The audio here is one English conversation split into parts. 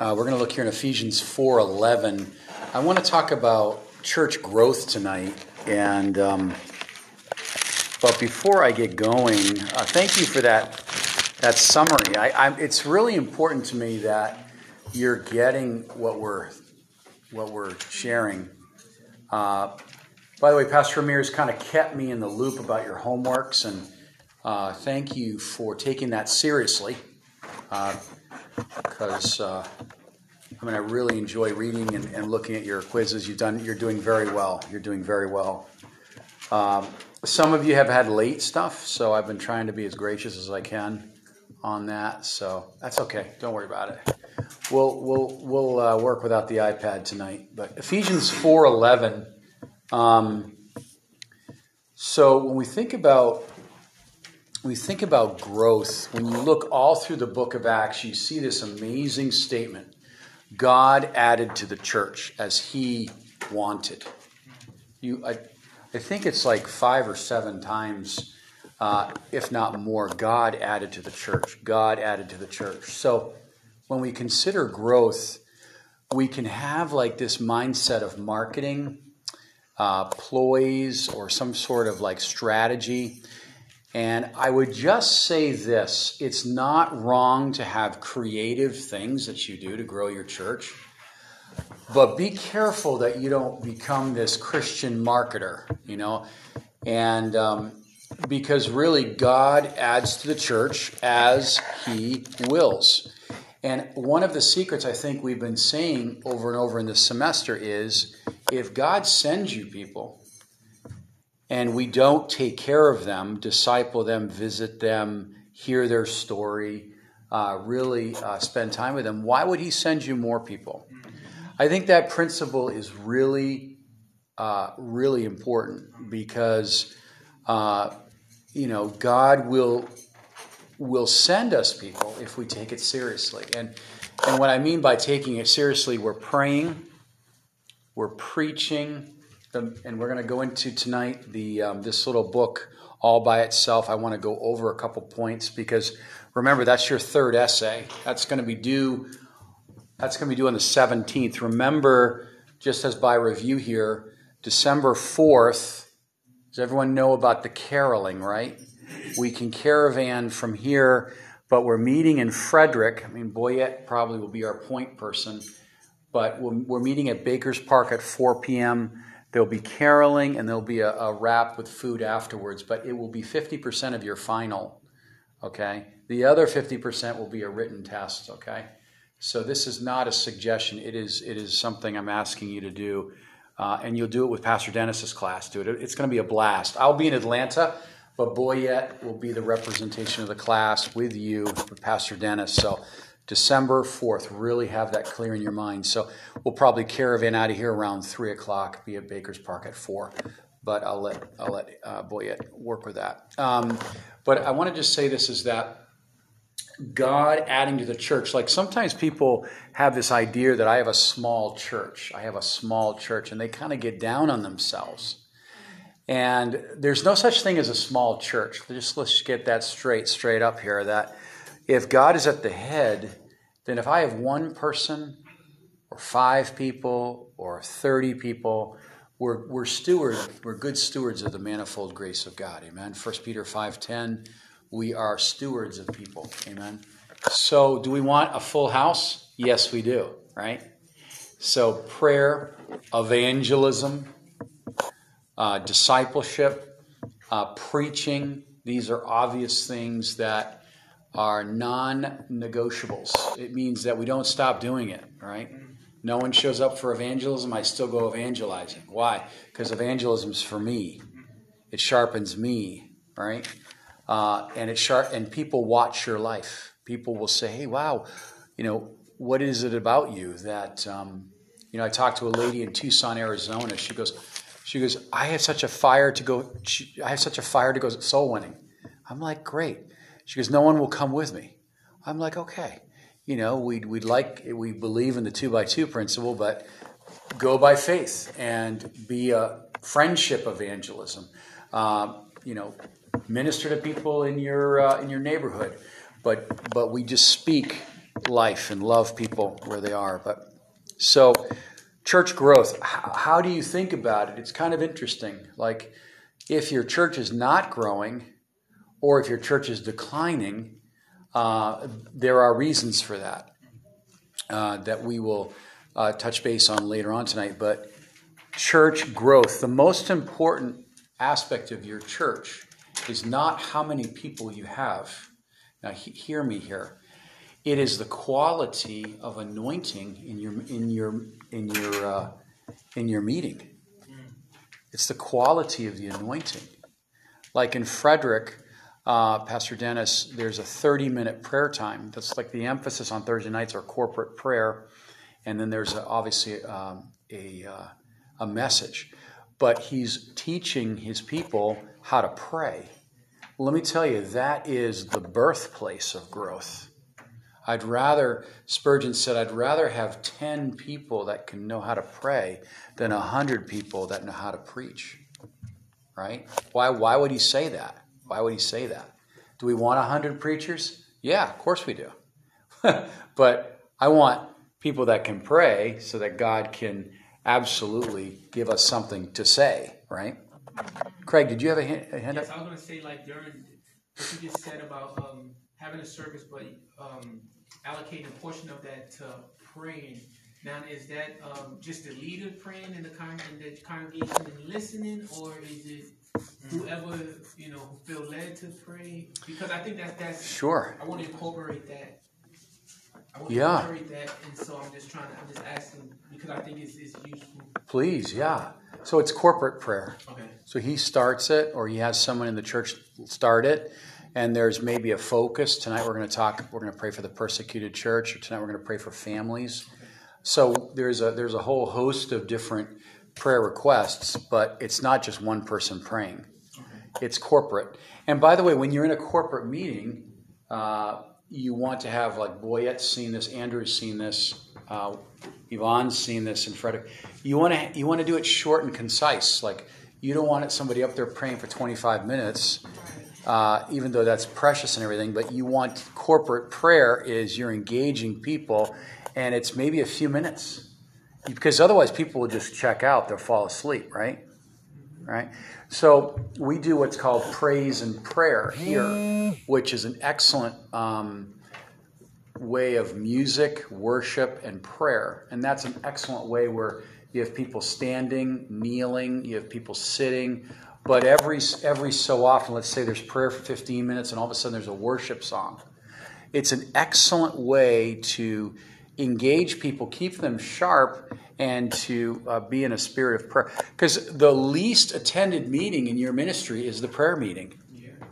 Uh, we're going to look here in Ephesians 4:11. I want to talk about church growth tonight, and um, but before I get going, uh, thank you for that that summary. I, I, it's really important to me that you're getting what we're what we're sharing. Uh, by the way, Pastor Ramirez kind of kept me in the loop about your homeworks, and uh, thank you for taking that seriously. Because uh, I mean, I really enjoy reading and, and, looking at your quizzes. You've done. You're doing very well. You're doing very well. Um, some of you have had late stuff, so I've been trying to be as gracious as I can on that. So that's okay. Don't worry about it. We'll we'll we'll uh, work without the iPad tonight. But Ephesians four eleven. Um, so when we think about we think about growth, when you look all through the book of Acts, you see this amazing statement. God added to the church as he wanted. You, I, I think it's like five or seven times, uh, if not more, God added to the church. God added to the church. So when we consider growth, we can have like this mindset of marketing, uh, ploys, or some sort of like strategy. And I would just say this it's not wrong to have creative things that you do to grow your church. But be careful that you don't become this Christian marketer, you know, and um, because really God adds to the church as He wills. And one of the secrets I think we've been saying over and over in this semester is if God sends you people and we don't take care of them, disciple them, visit them, hear their story, uh, really uh, spend time with them, why would He send you more people? I think that principle is really, uh, really important because, uh, you know, God will will send us people if we take it seriously. And and what I mean by taking it seriously, we're praying, we're preaching, and we're going to go into tonight the um, this little book all by itself. I want to go over a couple points because remember that's your third essay. That's going to be due that's going to be due on the 17th. Remember, just as by review here, December 4th, does everyone know about the caroling, right? We can caravan from here, but we're meeting in Frederick. I mean, Boyette probably will be our point person, but we're meeting at Baker's Park at 4 p.m. There'll be caroling and there'll be a, a wrap with food afterwards, but it will be 50% of your final, okay? The other 50% will be a written test, okay? So this is not a suggestion. It is it is something I'm asking you to do, uh, and you'll do it with Pastor Dennis's class. It. It's going to be a blast. I'll be in Atlanta, but Boyette will be the representation of the class with you, with Pastor Dennis. So December fourth, really have that clear in your mind. So we'll probably caravan out of here around three o'clock. Be at Baker's Park at four. But I'll let I'll let uh, Boyette work with that. Um, but I want to just say this is that God adding to the church. Like sometimes people have this idea that I have a small church. I have a small church, and they kind of get down on themselves. And there's no such thing as a small church. Just let's get that straight, straight up here. That if God is at the head, then if I have one person, or five people, or thirty people, we're, we're stewards. We're good stewards of the manifold grace of God. Amen. 1 Peter five ten we are stewards of people. Amen. So, do we want a full house? Yes, we do, right? So, prayer, evangelism, uh, discipleship, uh, preaching, these are obvious things that are non negotiables. It means that we don't stop doing it, right? No one shows up for evangelism, I still go evangelizing. Why? Because evangelism's for me, it sharpens me, right? uh, and it sharp and people watch your life. People will say, "Hey, wow, you know, what is it about you that?" Um, you know, I talked to a lady in Tucson, Arizona. She goes, she goes, "I have such a fire to go. She, I have such a fire to go soul winning." I'm like, "Great." She goes, "No one will come with me." I'm like, "Okay." You know, we'd, we'd like, we believe in the two by two principle, but go by faith and be a friendship evangelism. Uh, you know, minister to people in your uh, in your neighborhood, but but we just speak life and love people where they are. But so, church growth, how do you think about it? It's kind of interesting. Like, if your church is not growing, or if your church is declining, uh, there are reasons for that uh, that we will uh, touch base on later on tonight. But church growth, the most important aspect of your church is not how many people you have. Now, he, hear me here. It is the quality of anointing in your in your in your uh, in your meeting. It's the quality of the anointing. Like in Frederick, uh, Pastor Dennis, there's a 30 minute prayer time. That's like the emphasis on Thursday nights are corporate prayer, and then there's a, obviously um, a uh, a message. But he's teaching his people how to pray. Let me tell you, that is the birthplace of growth. I'd rather, Spurgeon said, I'd rather have 10 people that can know how to pray than 100 people that know how to preach. Right? Why, why would he say that? Why would he say that? Do we want 100 preachers? Yeah, of course we do. but I want people that can pray so that God can absolutely give us something to say, right? Craig, did you have a hand, a hand yes, up? I was going to say, like, during what you just said about um, having a service, but um, allocating a portion of that to praying. Now, is that um, just the leader praying in the, con- in the congregation and listening, or is it whoever you know feel led to pray? Because I think that that's Sure. I want to incorporate that. I want to Yeah. incorporate that, and so I'm just trying to. I'm just asking because I think it's, it's useful. Please, yeah. So it's corporate prayer. Okay. So he starts it, or he has someone in the church start it, and there's maybe a focus. Tonight we're going to talk. We're going to pray for the persecuted church. Or tonight we're going to pray for families. So there's a there's a whole host of different prayer requests, but it's not just one person praying. It's corporate. And by the way, when you're in a corporate meeting, uh, you want to have like Boyette's seen this, Andrew's seen this, uh, Yvonne's seen this, and Frederick. You want to you want to do it short and concise. Like you don't want it somebody up there praying for 25 minutes, uh, even though that's precious and everything. But you want corporate prayer is you're engaging people, and it's maybe a few minutes because otherwise people will just check out. They'll fall asleep, right? Right. So we do what's called praise and prayer here, which is an excellent um, way of music, worship, and prayer. And that's an excellent way where you have people standing, kneeling, you have people sitting. But every every so often, let's say there's prayer for 15 minutes, and all of a sudden there's a worship song. It's an excellent way to engage people, keep them sharp, and to uh, be in a spirit of prayer. Because the least attended meeting in your ministry is the prayer meeting.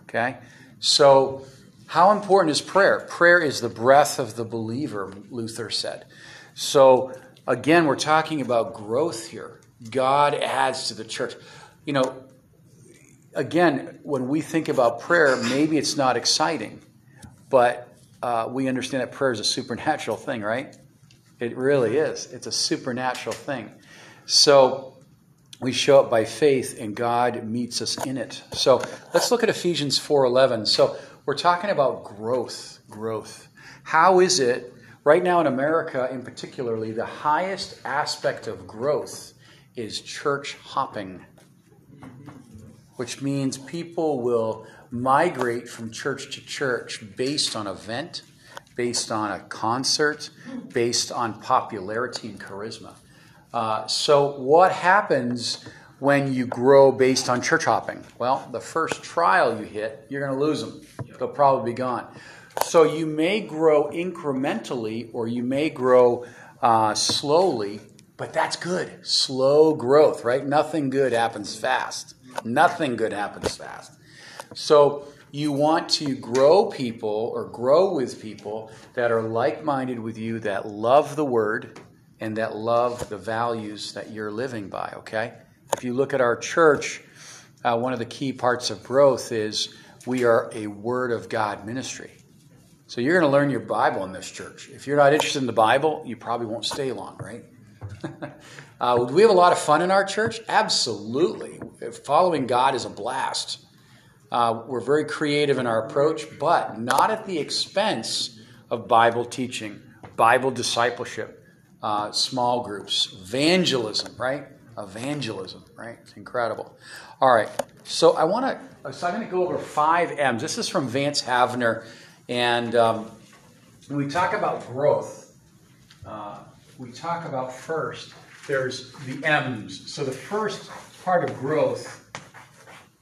Okay? So, how important is prayer? Prayer is the breath of the believer, Luther said. So, again, we're talking about growth here. God adds to the church. You know, again, when we think about prayer, maybe it's not exciting, but uh, we understand that prayer is a supernatural thing, right? It really is. It's a supernatural thing. So we show up by faith, and God meets us in it. So let's look at Ephesians four eleven. So we're talking about growth. Growth. How is it right now in America, in particularly, the highest aspect of growth is church hopping, which means people will migrate from church to church based on event, based on a concert, based on popularity and charisma. Uh, so, what happens when you grow based on church hopping? Well, the first trial you hit, you're going to lose them. They'll probably be gone. So, you may grow incrementally or you may grow uh, slowly, but that's good. Slow growth, right? Nothing good happens fast. Nothing good happens fast. So, you want to grow people or grow with people that are like minded with you, that love the word, and that love the values that you're living by, okay? If you look at our church, uh, one of the key parts of growth is we are a Word of God ministry. So you're going to learn your Bible in this church. If you're not interested in the Bible, you probably won't stay long, right? uh, we have a lot of fun in our church? Absolutely. Following God is a blast. Uh, we're very creative in our approach, but not at the expense of Bible teaching, Bible discipleship, uh, small groups, evangelism, right? Evangelism, right? It's incredible. All right. So I want to. So I'm going to go over five M's. This is from Vance Havner, and um, when we talk about growth, uh, we talk about first. There's the M's. So the first part of growth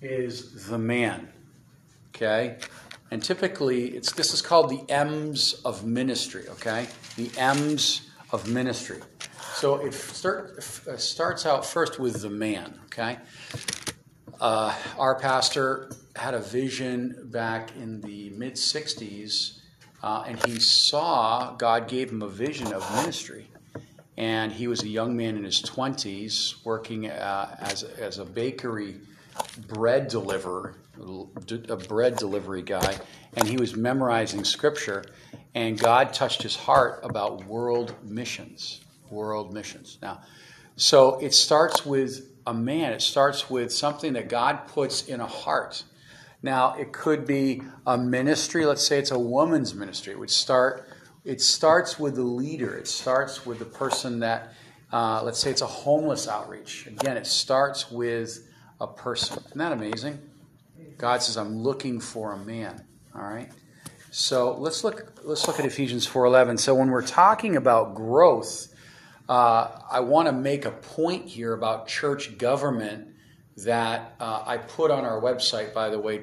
is the man. Okay? And typically, it's this is called the M's of ministry. Okay, the M's of ministry. So it start, uh, starts out first with the man. Okay, uh, our pastor had a vision back in the mid '60s, uh, and he saw God gave him a vision of ministry. And he was a young man in his 20s working uh, as, as a bakery bread deliverer, a bread delivery guy, and he was memorizing scripture. And God touched his heart about world missions. World missions. Now, so it starts with a man, it starts with something that God puts in a heart. Now, it could be a ministry, let's say it's a woman's ministry. It would start, it starts with the leader, it starts with the person that, uh, let's say it's a homeless outreach. Again, it starts with a person. Isn't that amazing? God says, I'm looking for a man. All right? So let's look let's look at Ephesians 4:11. So when we're talking about growth, uh, I want to make a point here about church government that uh, I put on our website, by the way,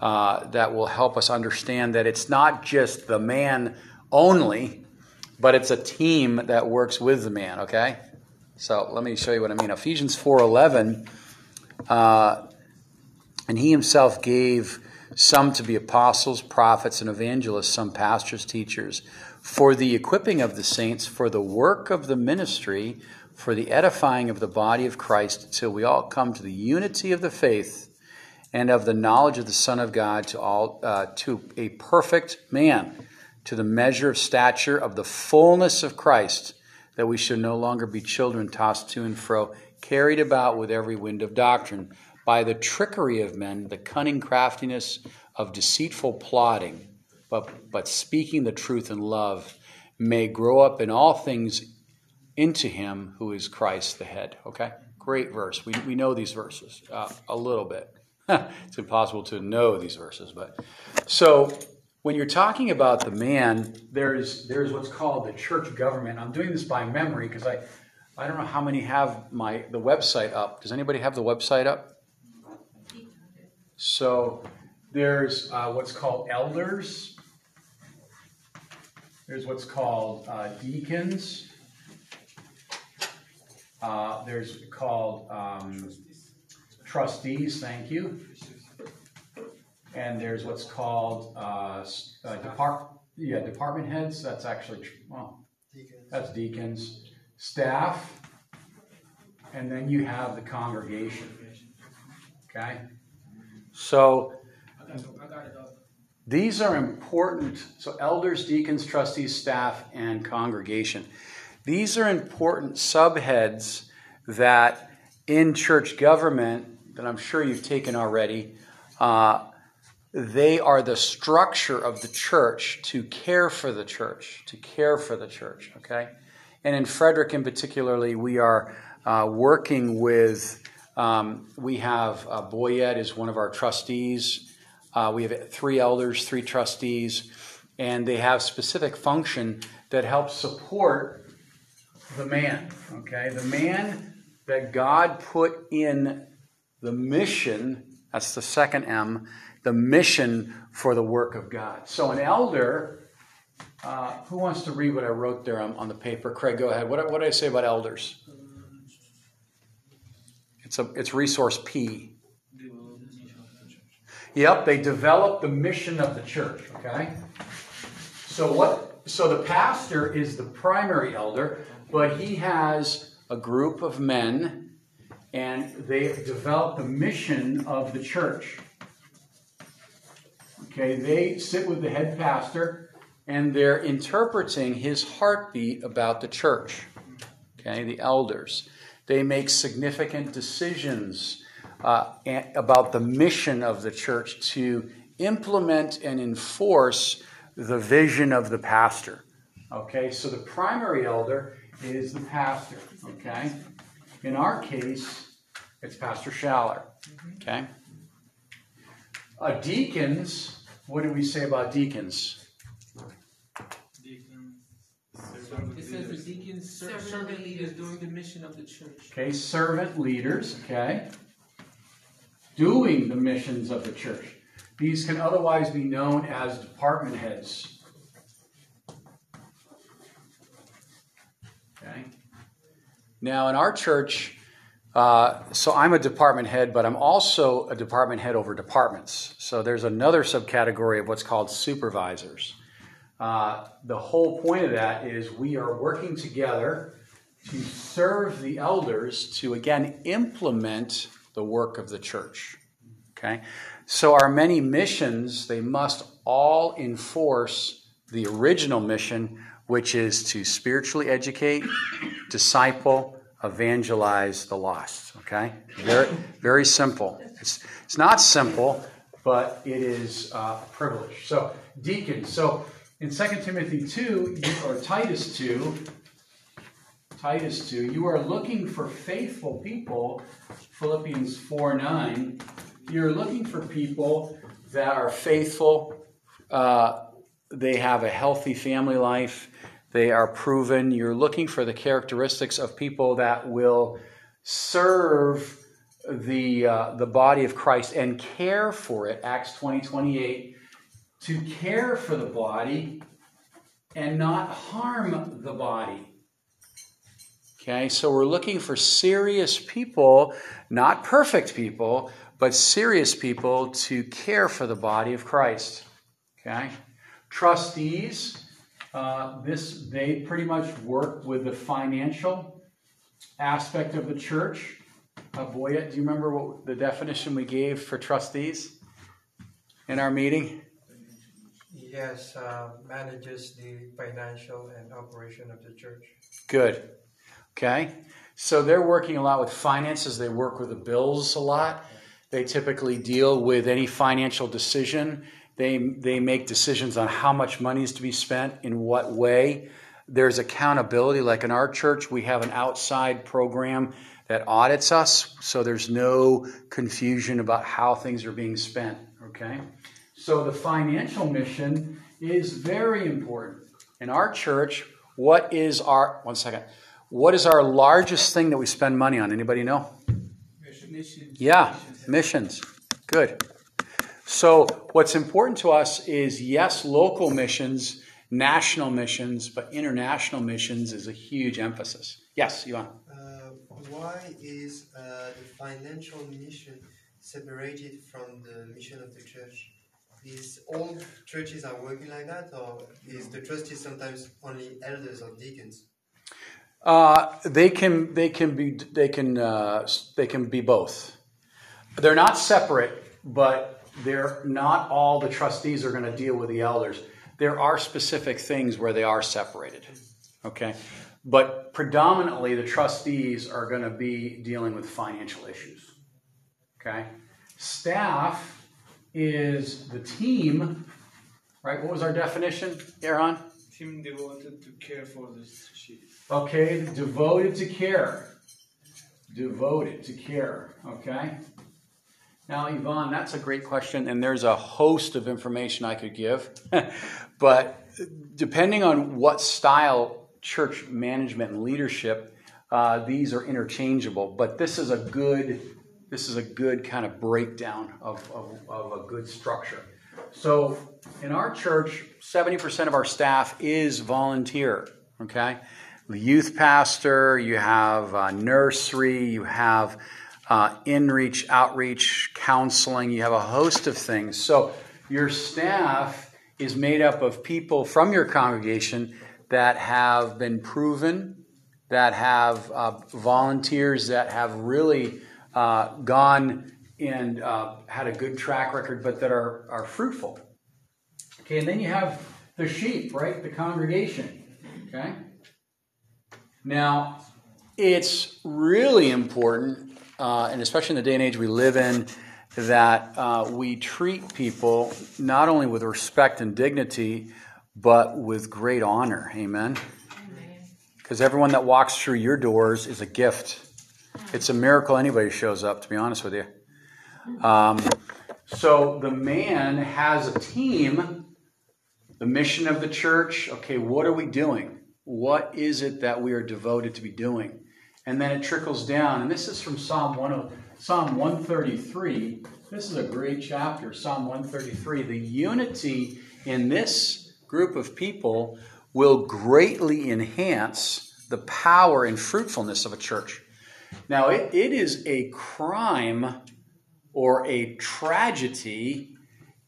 uh, that will help us understand that it's not just the man only, but it's a team that works with the man. Okay, so let me show you what I mean. Ephesians 4:11, uh, and he himself gave some to be apostles, prophets, and evangelists, some pastors, teachers for the equipping of the saints, for the work of the ministry, for the edifying of the body of Christ, until we all come to the unity of the faith and of the knowledge of the Son of God, to all uh, to a perfect man, to the measure of stature of the fullness of Christ, that we should no longer be children tossed to and fro, carried about with every wind of doctrine, by the trickery of men, the cunning craftiness of deceitful plotting but, but speaking the truth in love, may grow up in all things into him who is Christ the head. Okay? Great verse. We, we know these verses uh, a little bit. it's impossible to know these verses, but so when you're talking about the man, there's there's what's called the church government. I'm doing this by memory because I I don't know how many have my the website up. Does anybody have the website up? So there's uh, what's called elders. There's what's called uh, deacons. Uh, there's called um, trustees, thank you. And there's what's called uh, uh, depart, yeah, department heads. That's actually, well, that's deacons. Staff. And then you have the congregation. Okay? So, these are important. So, elders, deacons, trustees, staff, and congregation. These are important subheads that in church government, that I'm sure you've taken already, uh, they are the structure of the church to care for the church, to care for the church, okay? And in Frederick, in particularly, we are uh, working with, um, we have uh, Boyette is one of our trustees. Uh, we have three elders, three trustees, and they have specific function that helps support the man. Okay, the man that God put in the mission. That's the second M. The mission for the work of God. So an elder. Uh, who wants to read what I wrote there on, on the paper? Craig, go ahead. What, what did I say about elders? It's a it's resource P. Yep, they develop the mission of the church, okay? So what so the pastor is the primary elder, but he has a group of men and they develop the mission of the church. Okay, they sit with the head pastor and they're interpreting his heartbeat about the church. Okay, the elders. They make significant decisions uh, about the mission of the church to implement and enforce the vision of the pastor. Okay, so the primary elder is the pastor. Okay, in our case, it's Pastor Schaller. Okay, uh, deacons. What do we say about deacons? It says the deacons, ser- servant leaders doing the mission of the church. Okay, servant leaders. Okay, doing the missions of the church. These can otherwise be known as department heads. Okay. Now, in our church, uh, so I'm a department head, but I'm also a department head over departments. So there's another subcategory of what's called supervisors. Uh, the whole point of that is we are working together to serve the elders to again implement the work of the church. Okay? So our many missions, they must all enforce the original mission, which is to spiritually educate, disciple, evangelize the lost. Okay? Very, very simple. It's, it's not simple, but it is uh, a privilege. So, deacons. So, in 2 Timothy 2, or Titus 2, Titus 2, you are looking for faithful people, Philippians 4 9. You're looking for people that are faithful, uh, they have a healthy family life, they are proven. You're looking for the characteristics of people that will serve the, uh, the body of Christ and care for it, Acts 20 28, to care for the body and not harm the body. Okay, so we're looking for serious people, not perfect people, but serious people to care for the body of Christ. Okay, trustees, uh, this they pretty much work with the financial aspect of the church. Uh, Boyette, do you remember what the definition we gave for trustees in our meeting? Yes, uh, manages the financial and operation of the church. Good. Okay. So they're working a lot with finances. They work with the bills a lot. They typically deal with any financial decision. They, they make decisions on how much money is to be spent, in what way. There's accountability. Like in our church, we have an outside program that audits us, so there's no confusion about how things are being spent. Okay? So the financial mission is very important. In our church, what is our, one second, what is our largest thing that we spend money on? Anybody know? Missions. Yeah, missions. Good. So, what's important to us is yes, local missions, national missions, but international missions is a huge emphasis. Yes, Ivan. Uh, why is uh, the financial mission separated from the mission of the church? Is all churches are working like that, or is the trustees sometimes only elders or deacons? Uh, they can they can be they can uh, they can be both. They're not separate, but they're not all the trustees are going to deal with the elders. There are specific things where they are separated. Okay, but predominantly the trustees are going to be dealing with financial issues. Okay, staff is the team. Right? What was our definition, Aaron? Team devoted to care for the sheep. Okay, devoted to care. Devoted to care. Okay. Now, Yvonne, that's a great question, and there's a host of information I could give. but depending on what style church management and leadership, uh, these are interchangeable. But this is a good, this is a good kind of breakdown of, of, of a good structure. So, in our church, 70% of our staff is volunteer. Okay, the youth pastor, you have uh, nursery, you have uh, in-reach, outreach, counseling. You have a host of things. So your staff is made up of people from your congregation that have been proven, that have uh, volunteers that have really uh, gone and uh, had a good track record, but that are, are fruitful. Okay, and then you have the sheep, right? The congregation. Okay? Now, it's really important uh, and especially in the day and age we live in, that uh, we treat people not only with respect and dignity, but with great honor. Amen. Because everyone that walks through your doors is a gift. It's a miracle anybody shows up, to be honest with you. Um, so the man has a team, the mission of the church. Okay, what are we doing? What is it that we are devoted to be doing? And then it trickles down. And this is from Psalm 1, Psalm 133. This is a great chapter, Psalm 133. The unity in this group of people will greatly enhance the power and fruitfulness of a church. Now, it, it is a crime or a tragedy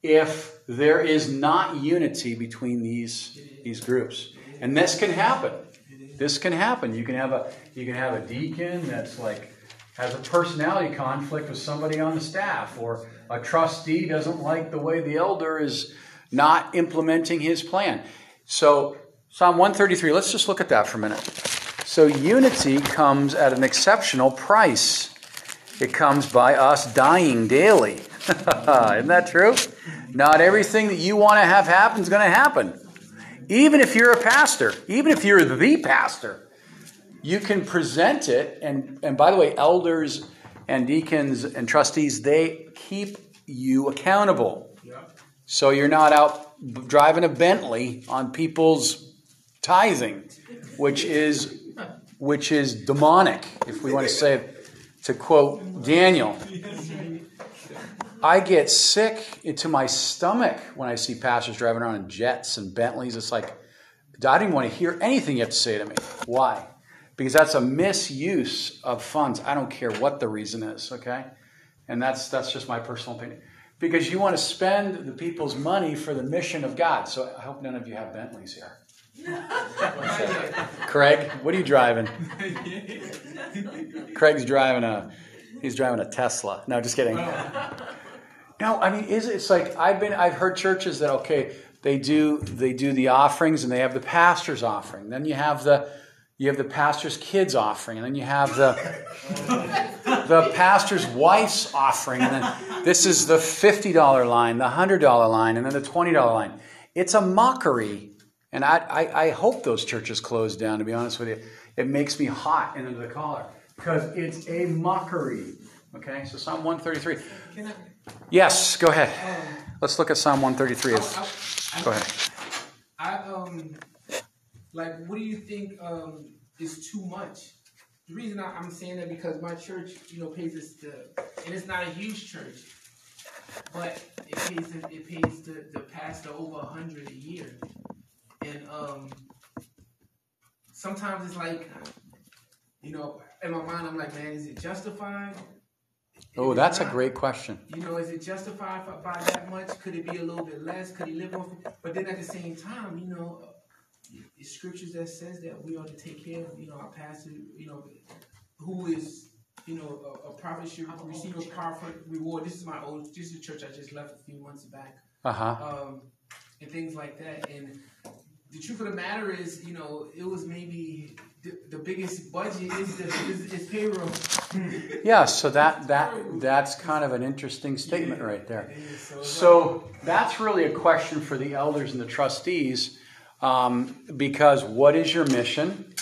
if there is not unity between these, these groups. And this can happen. This can happen. You can have a you can have a deacon that's like has a personality conflict with somebody on the staff, or a trustee doesn't like the way the elder is not implementing his plan. So Psalm 133, let's just look at that for a minute. So unity comes at an exceptional price. It comes by us dying daily. Isn't that true? Not everything that you want to have happen is going to happen. Even if you're a pastor, even if you're the pastor, you can present it. And, and by the way, elders and deacons and trustees, they keep you accountable. So you're not out driving a Bentley on people's tithing, which is which is demonic, if we want to say it, to quote Daniel. I get sick into my stomach when I see pastors driving around in jets and Bentleys. It's like, I didn't want to hear anything you have to say to me. Why? Because that's a misuse of funds. I don't care what the reason is, okay? And that's that's just my personal opinion. Because you want to spend the people's money for the mission of God. So I hope none of you have Bentleys here. Craig, what are you driving? Craig's driving a he's driving a Tesla. No, just kidding. Oh. No, I mean, is it's like I've been I've heard churches that okay, they do they do the offerings and they have the pastor's offering. Then you have the you have the pastor's kids offering, and then you have the the pastor's wife's offering, and then this is the fifty dollar line, the hundred dollar line, and then the twenty dollar line. It's a mockery, and I, I I hope those churches close down. To be honest with you, it makes me hot under the collar because it's a mockery. Okay, so Psalm one thirty three. Can I, Yes, go ahead. um, Let's look at Psalm 133. I, Go ahead. I um like what do you think um is too much? The reason I, I'm saying that because my church, you know, pays us the and it's not a huge church, but it pays the, it pays the, the pastor over a hundred a year, and um sometimes it's like you know in my mind I'm like, man, is it justified? Oh, If that's a great question. you know, is it justified for, by that much? Could it be a little bit less? Could he live off it? But then at the same time, you know, it's scriptures that says that we ought to take care of, you know, our pastor, you know, who is, you know, a, a prophet should receive a prophet reward. This is my old, this is a church I just left a few months back, Uh huh. um, and things like that. And the truth of the matter is, you know, it was maybe the, the biggest budget is the is, is payroll. Yeah, so that that that's kind of an interesting statement right there. So, So that's really a question for the elders and the trustees, um, because what is your mission?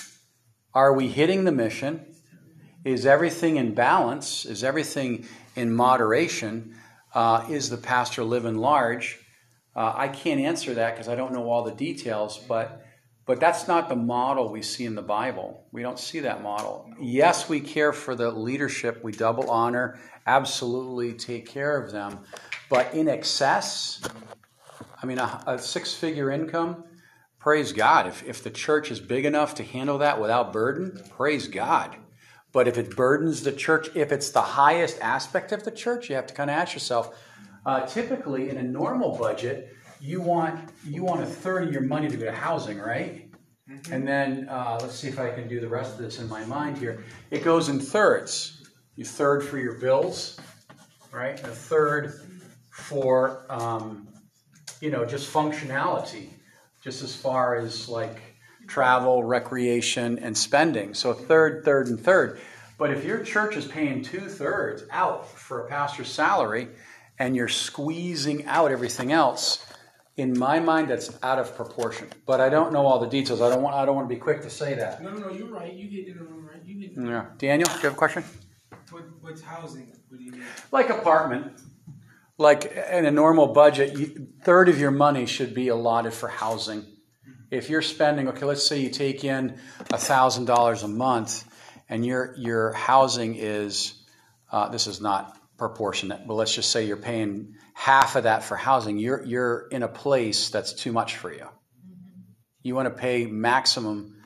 Are we hitting the mission? Is everything in balance? Is everything in moderation? Uh, is the pastor living large? Uh, I can't answer that because I don't know all the details, but but that's not the model we see in the Bible. We don't see that model. Yes, we care for the leadership. We double honor, absolutely take care of them. But in excess, I mean, a, a six figure income, praise God. If, if the church is big enough to handle that without burden, praise God. But if it burdens the church, if it's the highest aspect of the church, you have to kind of ask yourself. Uh, typically, in a normal budget, you want you want a third of your money to go to housing, right? And then uh, let's see if I can do the rest of this in my mind here. It goes in thirds. You third for your bills, right? And a third for um, you know just functionality, just as far as like travel, recreation, and spending. So a third, third, and third. But if your church is paying two thirds out for a pastor's salary and you're squeezing out everything else, in my mind, that's out of proportion. But I don't know all the details. I don't want. I don't want to be quick to say that. No, no, no, you're right. You hit it on right. You hit Yeah. Daniel, do you have a question? what, what's housing? What do you mean? Like apartment, like in a normal budget, you, third of your money should be allotted for housing. If you're spending, okay, let's say you take in thousand dollars a month, and your your housing is, uh, this is not proportionate, but let's just say you're paying half of that for housing. You're you're in a place that's too much for you. You want to pay maximum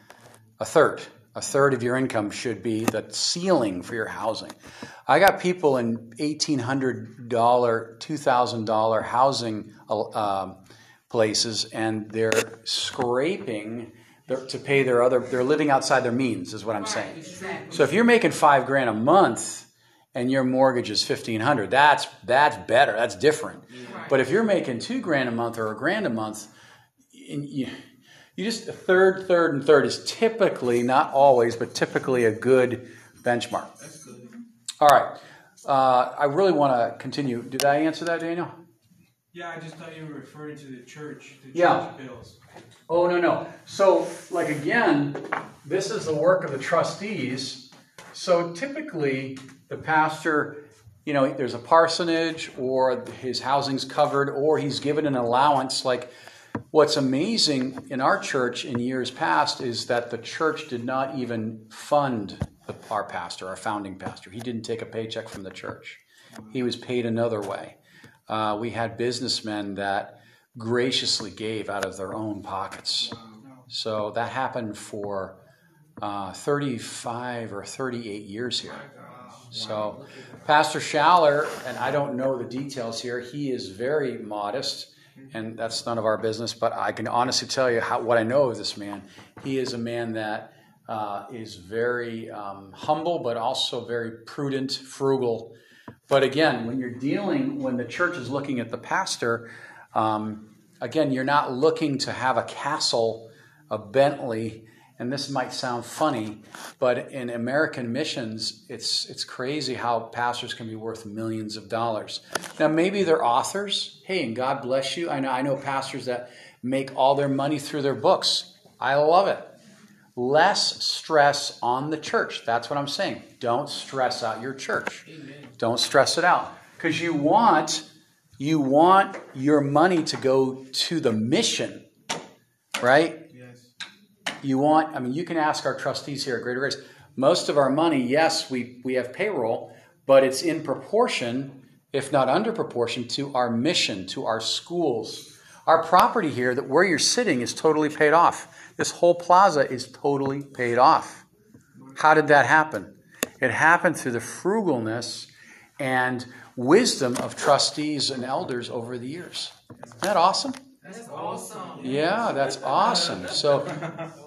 a third. A third of your income should be the ceiling for your housing. I got people in eighteen hundred dollar, two thousand dollar housing uh, places, and they're scraping to pay their other. They're living outside their means, is what I'm saying. So if you're making five grand a month and your mortgage is fifteen hundred, that's that's better. That's different. But if you're making two grand a month or a grand a month, and you, you just a third, third, and third is typically, not always, but typically a good benchmark. That's good. All right. Uh, I really want to continue. Did I answer that, Daniel? Yeah, I just thought you were referring to the church, the Yeah. church bills. Oh, no, no. So, like, again, this is the work of the trustees. So, typically, the pastor, you know, there's a parsonage or his housing's covered or he's given an allowance. Like, what's amazing in our church in years past is that the church did not even fund the, our pastor, our founding pastor. He didn't take a paycheck from the church, he was paid another way. Uh, we had businessmen that graciously gave out of their own pockets. So that happened for uh, 35 or 38 years here. So Pastor Schaller, and I don't know the details here, he is very modest, and that's none of our business, but I can honestly tell you how, what I know of this man. He is a man that uh, is very um, humble, but also very prudent, frugal. But again, when you're dealing, when the church is looking at the pastor, um, again, you're not looking to have a castle, a Bentley, and this might sound funny, but in American missions, it's it's crazy how pastors can be worth millions of dollars. Now, maybe they're authors. Hey, and God bless you. I know I know pastors that make all their money through their books. I love it. Less stress on the church. That's what I'm saying. Don't stress out your church. Don't stress it out because you want you want your money to go to the mission, right? You want, I mean, you can ask our trustees here at Greater Grace. Most of our money, yes, we, we have payroll, but it's in proportion, if not under proportion, to our mission, to our schools. Our property here, that where you're sitting, is totally paid off. This whole plaza is totally paid off. How did that happen? It happened through the frugalness and wisdom of trustees and elders over the years. Isn't that awesome? That's awesome. Yeah, that's awesome. So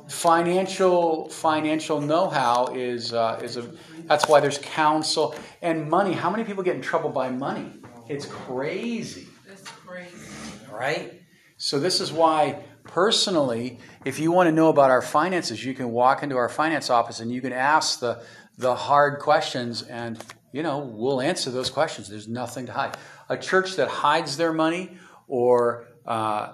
financial financial know-how is uh, is a that's why there's counsel and money. How many people get in trouble by money? It's crazy, That's crazy. right? So this is why personally, if you want to know about our finances, you can walk into our finance office and you can ask the the hard questions and you know, we'll answer those questions. There's nothing to hide. A church that hides their money or uh,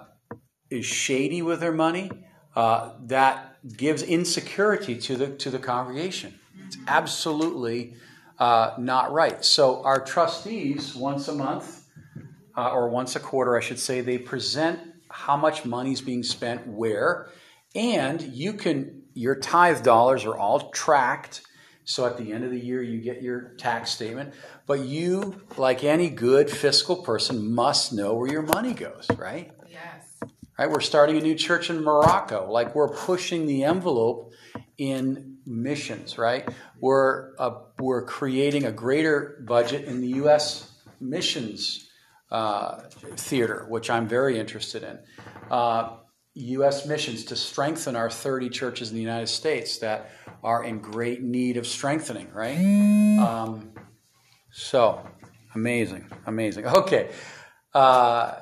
is shady with their money, uh, that gives insecurity to the to the congregation. It's absolutely uh, not right. So our trustees, once a month uh, or once a quarter, I should say, they present how much money is being spent where, and you can your tithe dollars are all tracked. So at the end of the year, you get your tax statement. But you, like any good fiscal person, must know where your money goes, right? Right? We're starting a new church in Morocco. Like we're pushing the envelope in missions, right? We're uh, we're creating a greater budget in the U.S. missions uh, theater, which I'm very interested in. Uh, U.S. missions to strengthen our 30 churches in the United States that are in great need of strengthening, right? Um, so amazing, amazing. Okay. Uh,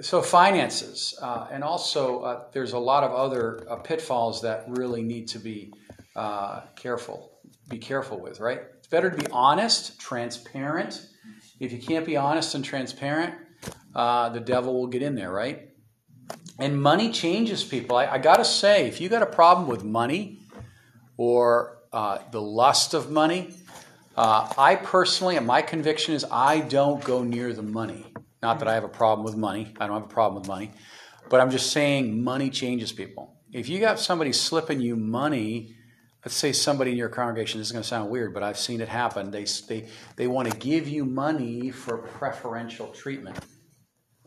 so finances, uh, and also uh, there's a lot of other uh, pitfalls that really need to be uh, careful. be careful with, right? It's better to be honest, transparent. If you can't be honest and transparent, uh, the devil will get in there, right? And money changes people. I, I got to say, if you got a problem with money or uh, the lust of money, I personally, and my conviction is, I don't go near the money. Not that I have a problem with money. I don't have a problem with money. But I'm just saying money changes people. If you got somebody slipping you money, let's say somebody in your congregation, this is going to sound weird, but I've seen it happen. They, they, they want to give you money for preferential treatment.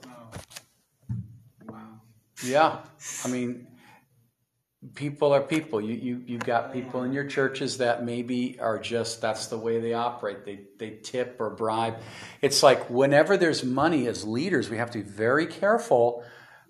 Wow. Wow. Yeah. I mean, people are people. You, you, you've got people in your churches that maybe are just, that's the way they operate. They, they tip or bribe. It's like whenever there's money as leaders, we have to be very careful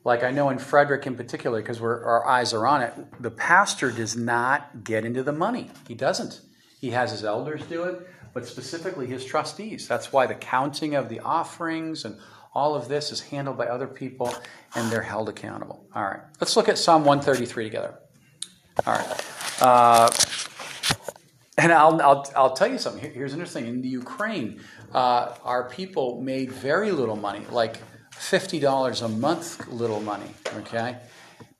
like I know in Frederick in particular, because our eyes are on it, the pastor does not get into the money. He doesn't. He has his elders do it, but specifically his trustees. That's why the counting of the offerings and all of this is handled by other people and they're held accountable. All right, let's look at Psalm 133 together. All right. Uh, and I'll, I'll, I'll tell you something. Here's interesting. In the Ukraine, uh, our people made very little money, like $50 a month little money, okay?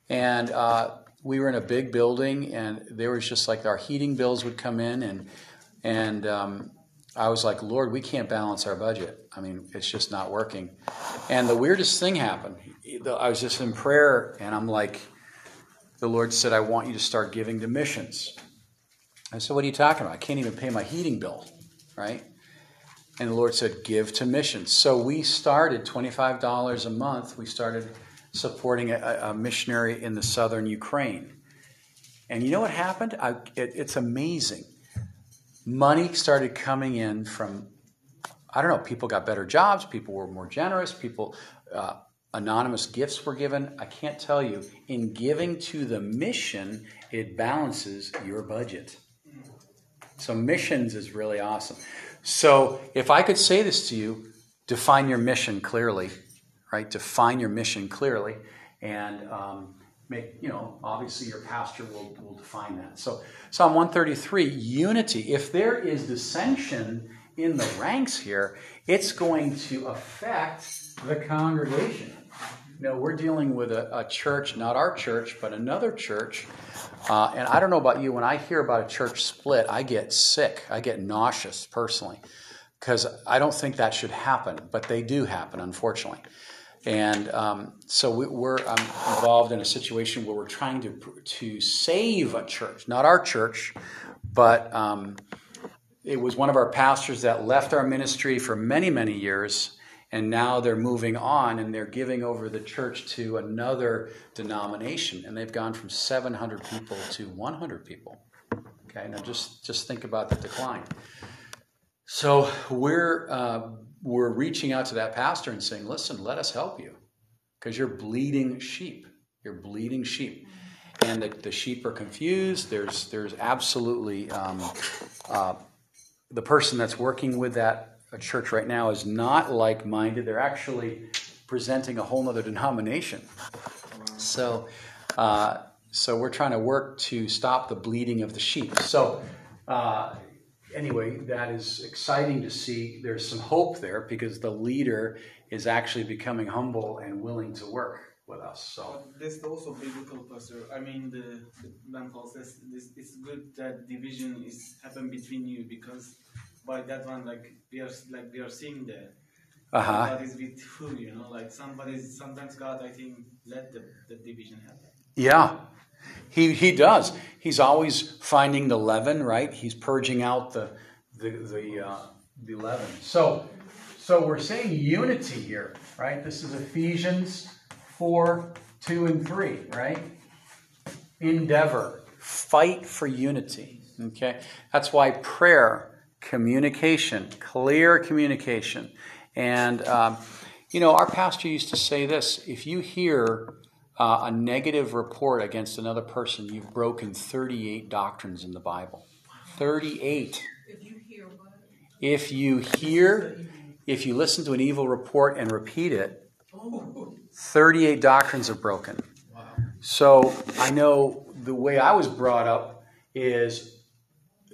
And uh, we were in a big building, and there was just like our heating bills would come in, and, and um, I was like, Lord, we can't balance our budget. I mean, it's just not working. And the weirdest thing happened. I was just in prayer, and I'm like, the Lord said, I want you to start giving to missions. I said, What are you talking about? I can't even pay my heating bill, right? And the Lord said, Give to missions. So we started $25 a month. We started supporting a, a missionary in the southern Ukraine. And you know what happened? I, it, it's amazing. Money started coming in from, I don't know, people got better jobs, people were more generous, people, uh, anonymous gifts were given. I can't tell you. In giving to the mission, it balances your budget. So missions is really awesome. So if I could say this to you, define your mission clearly, right? Define your mission clearly, and um, make you know obviously your pastor will, will define that. So Psalm 133, unity. If there is dissension in the ranks here, it's going to affect the congregation. Know, we're dealing with a, a church, not our church, but another church uh, and I don't know about you, when I hear about a church split, I get sick. I get nauseous personally because I don't think that should happen, but they do happen, unfortunately. And um, so we, are involved in a situation where we're trying to to save a church, not our church, but um, it was one of our pastors that left our ministry for many many years and now they're moving on and they're giving over the church to another denomination. And they've gone from 700 people to 100 people. Okay now just just think about the decline. So we're uh, we're reaching out to that pastor and saying listen let us help you. Because you're bleeding sheep. You're bleeding sheep. And the, the sheep are confused. There's there's absolutely um, uh, the person that's working with that a church right now is not like minded. They're actually presenting a whole other denomination. So, uh, so we're trying to work to stop the bleeding of the sheep. So, uh, anyway, that is exciting to see. There's some hope there because the leader is actually becoming humble and willing to work with us. So this is also biblical, Pastor. I mean, the, the calls this, this. It's good that division is happen between you because by that one, like we are like we are seeing the uh-huh. God is with who, you know, like somebody's sometimes God I think let the, the division happen. Yeah. He he does. He's always finding the leaven, right? He's purging out the the the, uh, the leaven. So so we're saying unity here, right? This is Ephesians 4, 2 and 3, right? Endeavor. Fight for unity. Okay? That's why prayer communication, clear communication. And, um, you know, our pastor used to say this if you hear uh, a negative report against another person, you've broken 38 doctrines in the Bible. 38. If you hear what? If you hear, if you listen to an evil report and repeat it, 38 doctrines are broken. So I know the way I was brought up is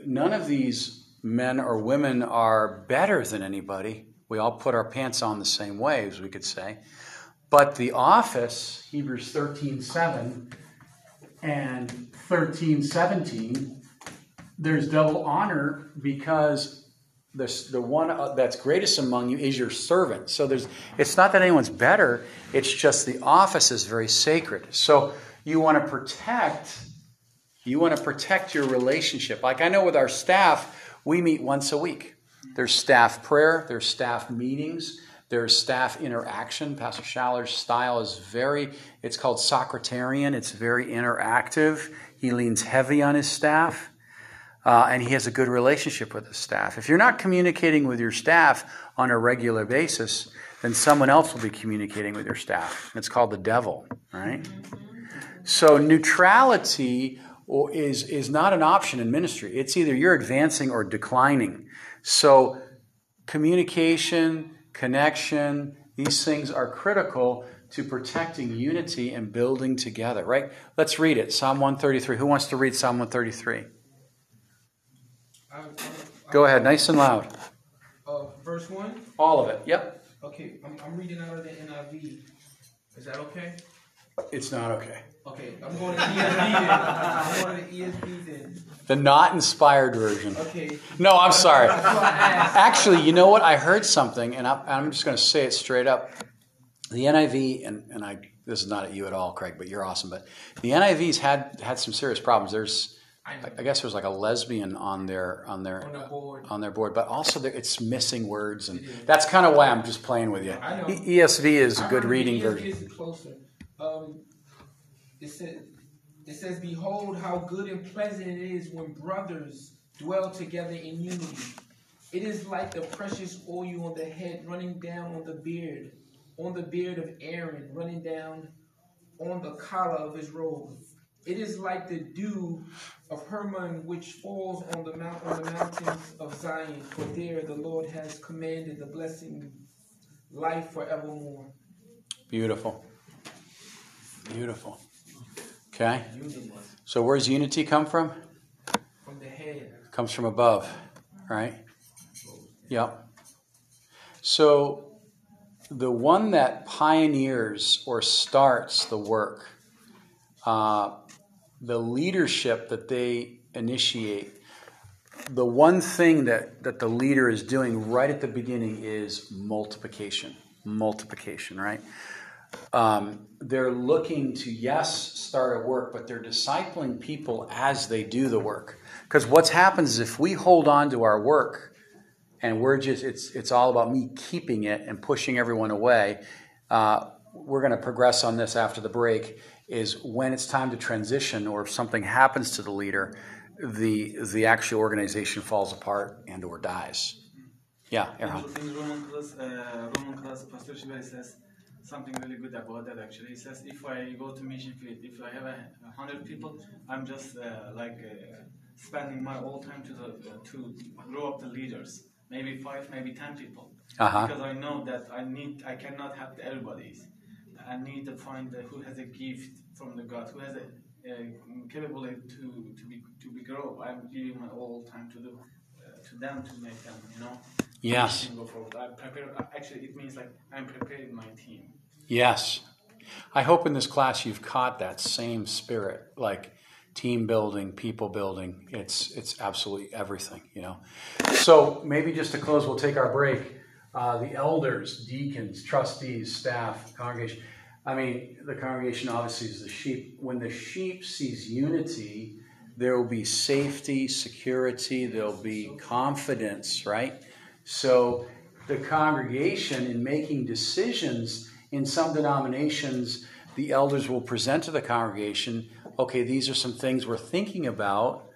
none of these men or women are better than anybody. We all put our pants on the same way, as we could say. But the office, Hebrews 13 7 and 13 17, there's double honor because the, the one uh, that's greatest among you is your servant. So there's it's not that anyone's better, it's just the office is very sacred. So you want to protect you want to protect your relationship. Like I know with our staff, we meet once a week. There's staff prayer, there's staff meetings, there's staff interaction. Pastor Schaller's style is very, it's called Socratarian, it's very interactive. He leans heavy on his staff. Uh, and he has a good relationship with his staff. If you're not communicating with your staff on a regular basis, then someone else will be communicating with your staff. It's called the devil, right? So neutrality is, is not an option in ministry. It's either you're advancing or declining. So communication, connection, these things are critical to protecting unity and building together, right? Let's read it. Psalm 133. Who wants to read Psalm 133? Go ahead, nice and loud. Uh, verse 1? All of it, yep. Okay, I'm, I'm reading out of the NIV. Is that okay? It's not okay. Okay, I'm going to ESV then. I'm going to ESV then. The not inspired version. Okay. No, I'm sorry. That's what I asked. Actually, you know what? I heard something, and I'm, I'm just going to say it straight up. The NIV, and, and I this is not at you at all, Craig, but you're awesome. But the NIV's had had some serious problems. There's, I guess, there's like a lesbian on their on their On the board. on their board, but also it's missing words, and that's kind of why I'm just playing with you. I know. E- ESV is a I good heard reading the version. Um, it says, it says, "Behold, how good and pleasant it is when brothers dwell together in unity. It is like the precious oil on the head running down on the beard, on the beard of Aaron running down on the collar of his robe. It is like the dew of Hermon which falls on the mount on the mountains of Zion. For there the Lord has commanded the blessing, life forevermore." Beautiful, beautiful. Okay, so where's unity come from? From the head. comes from above, right? Yep. So the one that pioneers or starts the work, uh, the leadership that they initiate, the one thing that, that the leader is doing right at the beginning is multiplication. Multiplication, right? Um, they're looking to, yes, start a work, but they're discipling people as they do the work. Because what happens is if we hold on to our work and we're just, it's, it's all about me keeping it and pushing everyone away, uh, we're going to progress on this after the break, is when it's time to transition or if something happens to the leader, the, the actual organization falls apart and or dies. Yeah, Erhan. In Roman class, uh, Roman class, Pastor Shibari says something really good about that. Actually, he says if I go to mission field, if I have a, a hundred people, I'm just uh, like uh, spending my whole time to the, to grow up the leaders. Maybe five, maybe ten people, Uh-huh. because I know that I need, I cannot help everybody's. I need to find the, who has a gift from the God, who has a uh, capability to to be to be grow. I'm giving my all time to the uh, to them to make them, you know. Yes. I prepare. Actually, it means like I'm preparing my team. Yes. I hope in this class you've caught that same spirit, like team building, people building. It's it's absolutely everything, you know. So maybe just to close, we'll take our break. Uh, the elders, deacons, trustees, staff, congregation. I mean, the congregation obviously is the sheep. When the sheep sees unity, there will be safety, security, there'll be confidence, right? So the congregation, in making decisions in some denominations, the elders will present to the congregation, okay, these are some things we're thinking about.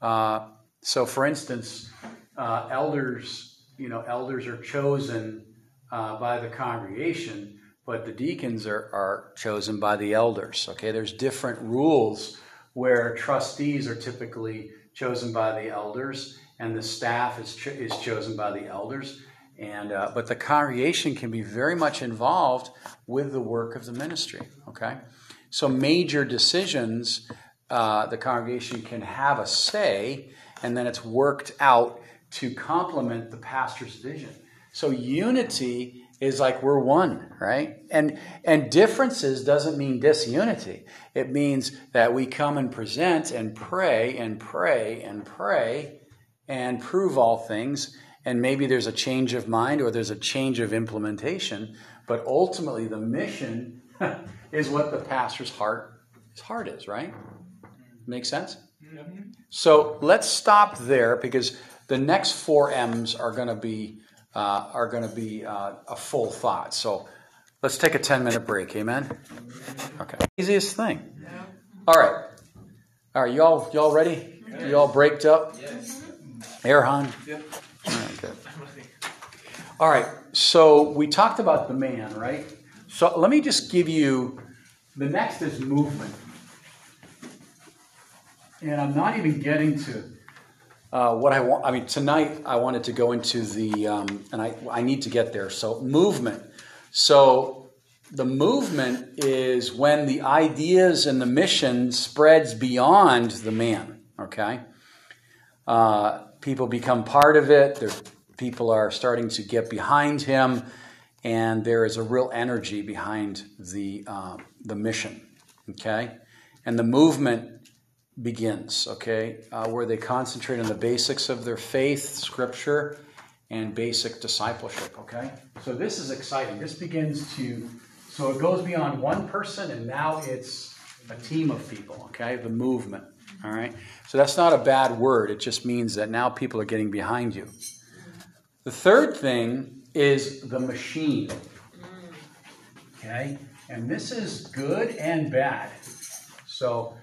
Uh, so, for instance, uh, elders, you know, elders are chosen uh, by the congregation, but the deacons are, are chosen by the elders. Okay, there's different rules where trustees are typically chosen by the elders, and the staff is is chosen by the elders. And uh, but the congregation can be very much involved with the work of the ministry. Okay, so major decisions uh, the congregation can have a say, and then it's worked out to complement the pastor's vision. So unity is like we're one, right? And and differences doesn't mean disunity. It means that we come and present and pray and pray and pray and prove all things. And maybe there's a change of mind or there's a change of implementation, but ultimately the mission is what the pastor's heart his heart is, right? Make sense? So let's stop there because the next four M's are going to be uh, are going to be uh, a full thought. So let's take a ten minute break. Amen. Okay. Easiest thing. All right. All right. Y'all y'all ready? You all braked up? Yes. Erhan? Yep. All right. So we talked about the man, right? So let me just give you the next is movement. And I'm not even getting to uh, what I want. I mean, tonight I wanted to go into the, um, and I, I need to get there. So, movement. So, the movement is when the ideas and the mission spreads beyond the man, okay? Uh, people become part of it. There, people are starting to get behind him, and there is a real energy behind the, uh, the mission, okay? And the movement begins, okay, uh, where they concentrate on the basics of their faith, scripture, and basic discipleship, okay? So this is exciting. This begins to, so it goes beyond one person, and now it's a team of people, okay? The movement, all right? So that's not a bad word. It just means that now people are getting behind you. The third thing is the machine, okay? And this is good and bad. So,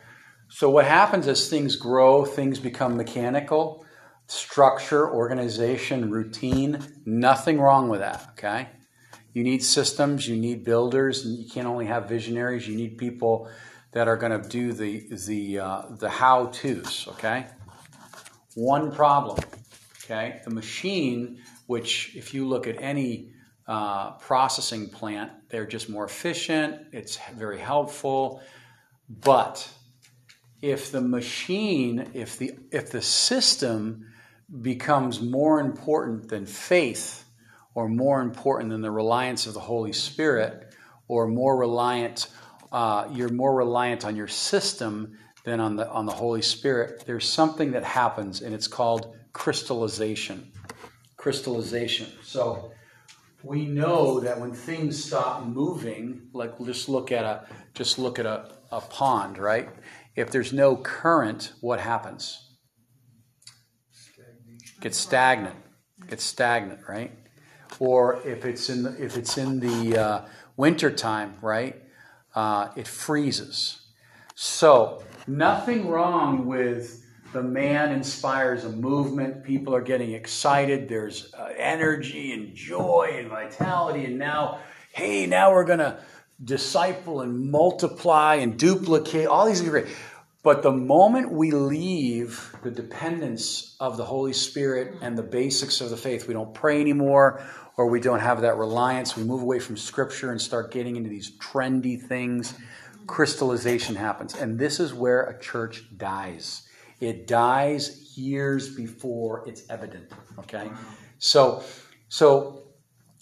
so what happens as things grow, things become mechanical, structure, organization, routine, nothing wrong with that, okay? You need systems, you need builders, and you can't only have visionaries, you need people that are going to do the the uh, the how-tos, okay? One problem, okay? The machine, which if you look at any uh, processing plant, they're just more efficient, it's very helpful, but if the machine, if the if the system becomes more important than faith, or more important than the reliance of the Holy Spirit, or more reliant, uh, you're more reliant on your system than on the on the Holy Spirit. There's something that happens, and it's called crystallization. Crystallization. So we know that when things stop moving, like just look at a just look at a, a pond, right? If there's no current, what happens? Gets stagnant. Gets stagnant, right? Or if it's in the, if it's in the uh, winter time, right? Uh, it freezes. So nothing wrong with the man inspires a movement. People are getting excited. There's uh, energy and joy and vitality. And now, hey, now we're gonna disciple and multiply and duplicate. All these are great. But the moment we leave the dependence of the Holy Spirit and the basics of the faith, we don't pray anymore or we don't have that reliance. We move away from Scripture and start getting into these trendy things. Crystallization happens. And this is where a church dies. It dies years before it's evident. Okay? So, so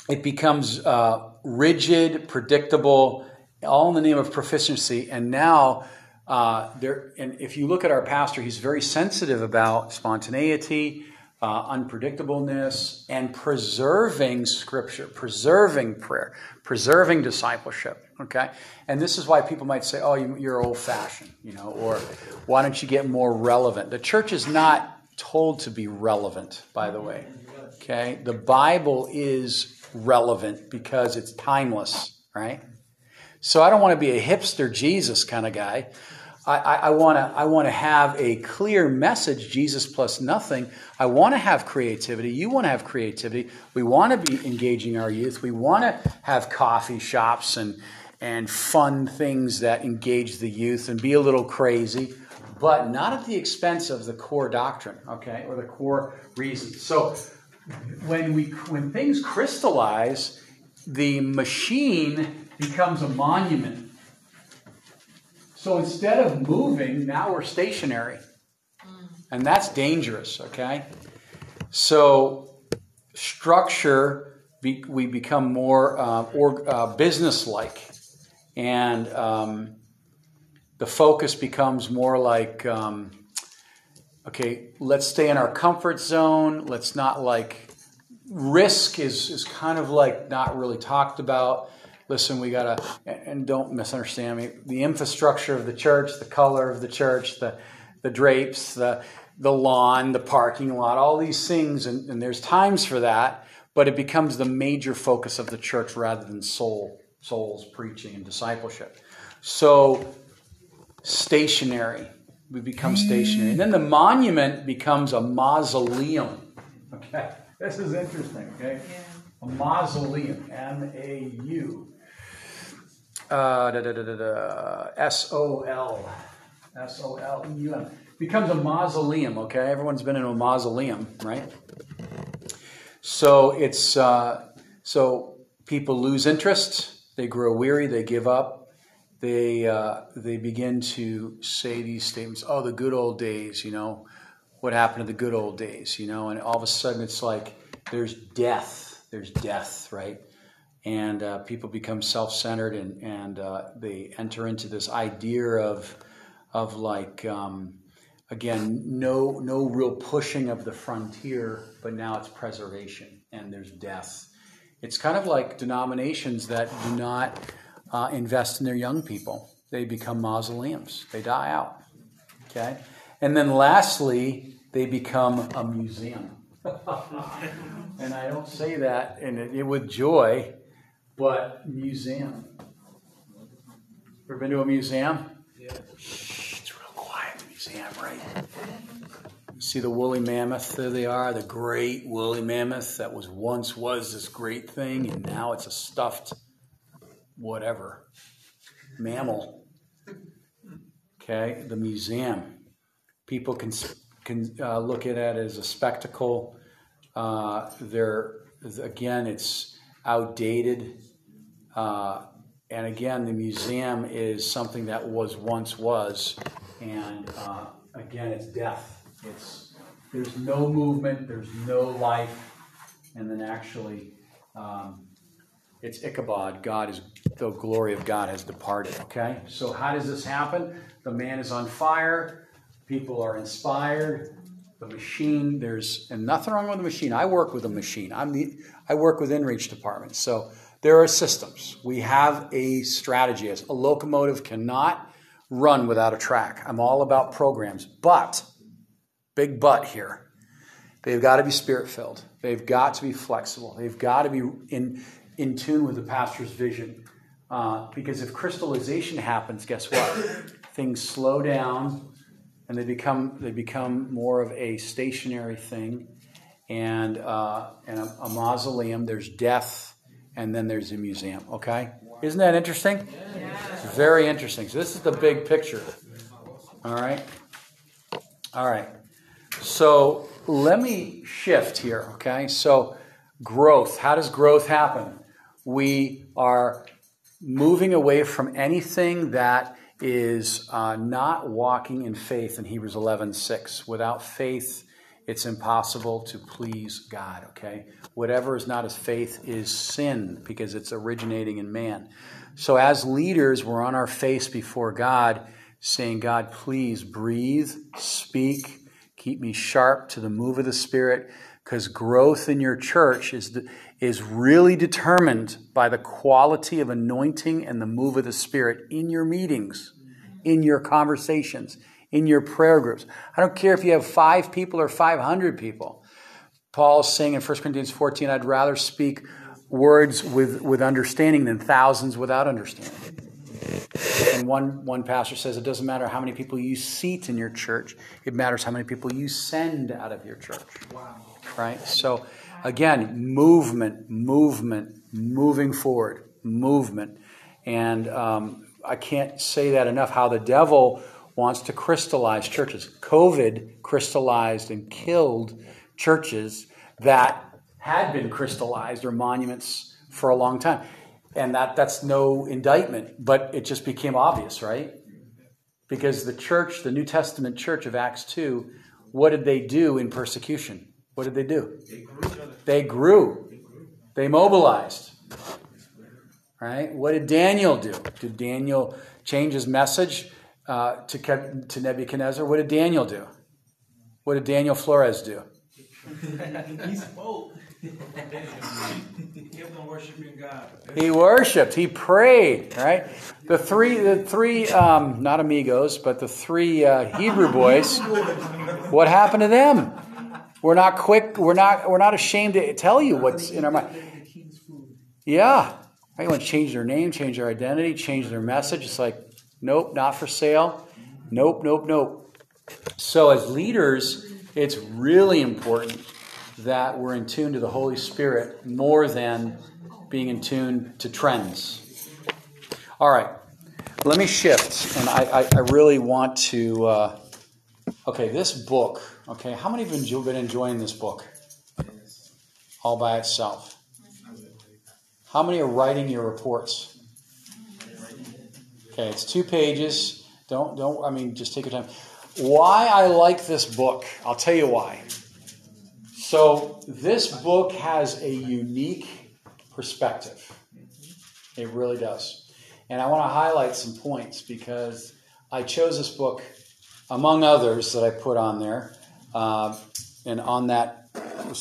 it becomes uh, rigid, predictable, all in the name of proficiency. And now, uh, there, and if you look at our pastor, he's very sensitive about spontaneity, uh, unpredictableness, and preserving scripture, preserving prayer, preserving discipleship. Okay, and this is why people might say, "Oh, you're old-fashioned," you know, or "Why don't you get more relevant?" The church is not told to be relevant, by the way. Okay, the Bible is relevant because it's timeless, right? So I don't want to be a hipster Jesus kind of guy. I, want to I want to have a clear message, Jesus plus nothing. I want to have creativity. You want to have creativity. We want to be engaging our youth. We want to have coffee shops and and fun things that engage the youth and be a little crazy, but not at the expense of the core doctrine, okay, or the core reasons. So when we when things crystallize, the machine becomes a monument So instead of moving, now we're stationary. And that's dangerous, okay? So structure, we become more uh, or, uh, business-like. And um, the focus becomes more like, um, okay, let's stay in our comfort zone. Let's not like, risk is, is kind of like not really talked about listen, we got to, and don't misunderstand me, the infrastructure of the church, the color of the church, the, the drapes, the, the lawn, the parking lot, all these things, and, and there's times for that, but it becomes the major focus of the church rather than soul, souls preaching and discipleship. So, stationary. We become stationary. And then the monument becomes a mausoleum. Okay, this is interesting, okay? Yeah. A mausoleum, M A U uh, da, da, da, da, S O L, S O L E U M, becomes a mausoleum. Okay, everyone's been in a mausoleum, right? So it's uh, so people lose interest, they grow weary, they give up, they uh, they begin to say these statements. Oh, the good old days, you know, what happened to the good old days, you know, and all of a sudden it's like there's death, there's death, right? And uh, people become self-centered and, and uh, they enter into this idea of of like um, again no no real pushing of the frontier but now it's preservation and there's death. It's kind of like denominations that do not uh, invest in their young people. They become mausoleums. They die out. Okay? And then lastly they become a museum. And i don't say that in it, with joy but museum. Ever been to a museum? Yeah. Shh, it's real quiet museum, right? See the woolly mammoth, there they are, the great woolly mammoth that was once was this great thing, and now it's a stuffed whatever mammal. Okay, the museum. People can can uh, look at it as a spectacle. Uh, there, again, it's outdated. Uh, and again, the museum is something that was once was, and uh, again, it's death. It's there's no movement, there's no life, and then actually, um, it's Ichabod. God is the glory of God has departed. Okay, so how does this happen? The man is on fire. People are inspired the machine there's and nothing wrong with the machine i work with a machine i'm the i work with inreach departments so there are systems. We have a strategy. A locomotive cannot run without a track. I'm all about programs but big but here. They've got to be spirit filled they've got to be flexible. They've got to be in in tune with the pastor's vision. Uh, because if crystallization happens guess what? Things slow down and they become they become more of a stationary thing, and uh, and a, a, mausoleum. There's death, and then there's a museum. Okay, isn't that interesting? Very interesting. So this is the big picture. All right, all right. So let me shift here. Okay, so growth. How does growth happen? We are moving away from anything that is uh, not walking in faith in Hebrews 11 6. Without faith, it's impossible to please God, okay? Whatever is not as faith is sin because it's originating in man. So, as leaders, we're on our face before God, saying, God, please breathe, speak, keep me sharp to the move of the Spirit, because growth in your church is, is really determined by the quality of anointing and the move of the Spirit in your meetings, in your conversations, in your prayer groups. I don't care if you have five people or 500 people. Paul's saying in 1 Corinthians 14, I'd rather speak words with, with understanding than thousands without understanding. And one, one pastor says it doesn't matter how many people you seat in your church, it matters how many people you send out of your church. Wow. Right? So, again, movement, movement, moving forward, movement. And um, I can't say that enough how the devil wants to crystallize churches. COVID crystallized and killed churches that had been crystallized or monuments for a long time. And that, that's no indictment, but it just became obvious, right? Because the church, the New Testament church of Acts 2, what did they do in persecution? What did they do? They grew. They mobilized. Right? What did Daniel do? Did Daniel change his message uh, to, to Nebuchadnezzar? What did Daniel do? What did Daniel Flores do? he spoke. Kept on worshiping God. He worshipped. He prayed. Right. The three, the three, um, not amigos, but the three uh, Hebrew boys. What happened to them? We're not quick. We're not. We're not ashamed to tell you what's in our mind. Yeah. Right? You want to change their name, change their identity, change their message. It's like, nope, not for sale. Nope, nope, nope. So as leaders, it's really important that we're in tune to the Holy Spirit more than being in tune to trends. All right, let me shift, and I, I, I really want to. Uh, okay, this book. Okay, how many of you have been enjoying this book? All by itself. How many are writing your reports? Okay, it's two pages. Don't don't. I mean, just take your time. Why I like this book? I'll tell you why. So, this book has a unique perspective. It really does. And I want to highlight some points because I chose this book, among others that I put on there. Uh, and on that,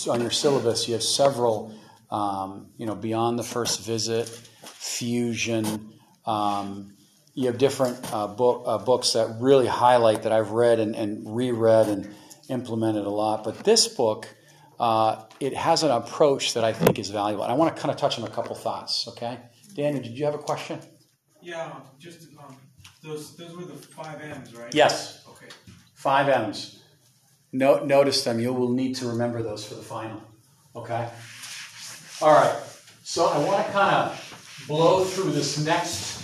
on your syllabus, you have several, um, you know, Beyond the First Visit, Fusion. Um, you have different uh, book, uh, books that really highlight that I've read and, and reread and implemented a lot. But this book, uh, it has an approach that I think is valuable. And I want to kind of touch on a couple thoughts, okay? Daniel, did you have a question? Yeah, just um, those those were the five M's, right? Yes. Okay. Five M's. No, notice them. You will need to remember those for the final. Okay? All right. So I want to kind of blow through this next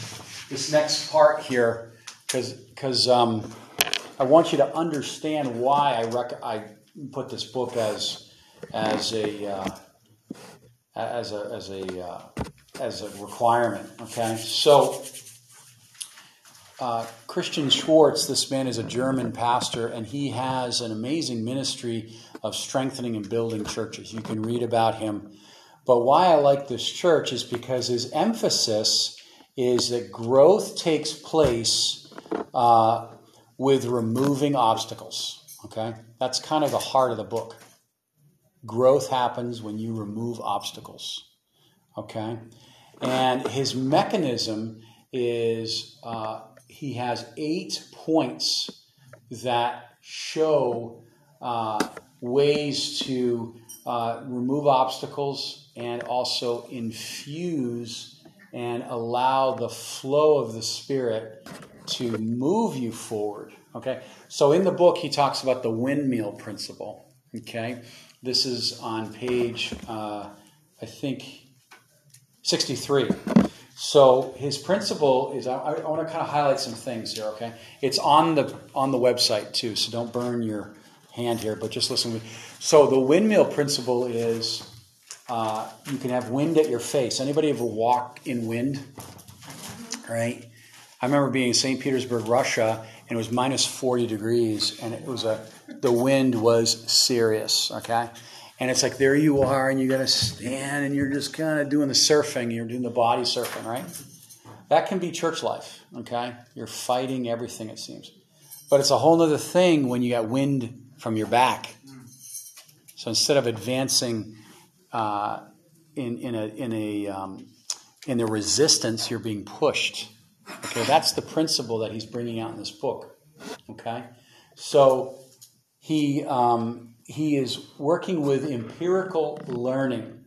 this next part here because because um, I want you to understand why I rec- I put this book as as a uh, as a as a uh, as a requirement. Okay, so uh, Christian Schwarz, this man is a German pastor, and he has an amazing ministry of strengthening and building churches. You can read about him. But why I like this church is because his emphasis is that growth takes place uh, with removing obstacles. Okay? That's kind of the heart of the book. Growth happens when you remove obstacles. Okay? And his mechanism is uh, he has eight points that show uh, ways to uh, remove obstacles and also infuse and allow the flow of the Spirit to move you forward. Okay? So in the book, he talks about the windmill principle. Okay? This is on page, uh, I think, 63. So his principle is I, I want to kind of highlight some things here, okay? It's on the on the website too, so don't burn your hand here, but just listen. So the windmill principle is uh, you can have wind at your face. Anybody ever walk in wind? Right? I remember being in St. Petersburg, Russia, and it was minus 40 degrees, and it was a the wind was serious. Okay, and it's like there you are, and you got to stand, and you're just kind of doing the surfing. You're doing the body surfing, right? That can be church life. Okay, you're fighting everything it seems, but it's a whole other thing when you got wind from your back. So instead of advancing in in a in a um, in the resistance, you're being pushed. Okay, that's the principle that he's bringing out in this book. Okay, so he um, he is working with empirical learning,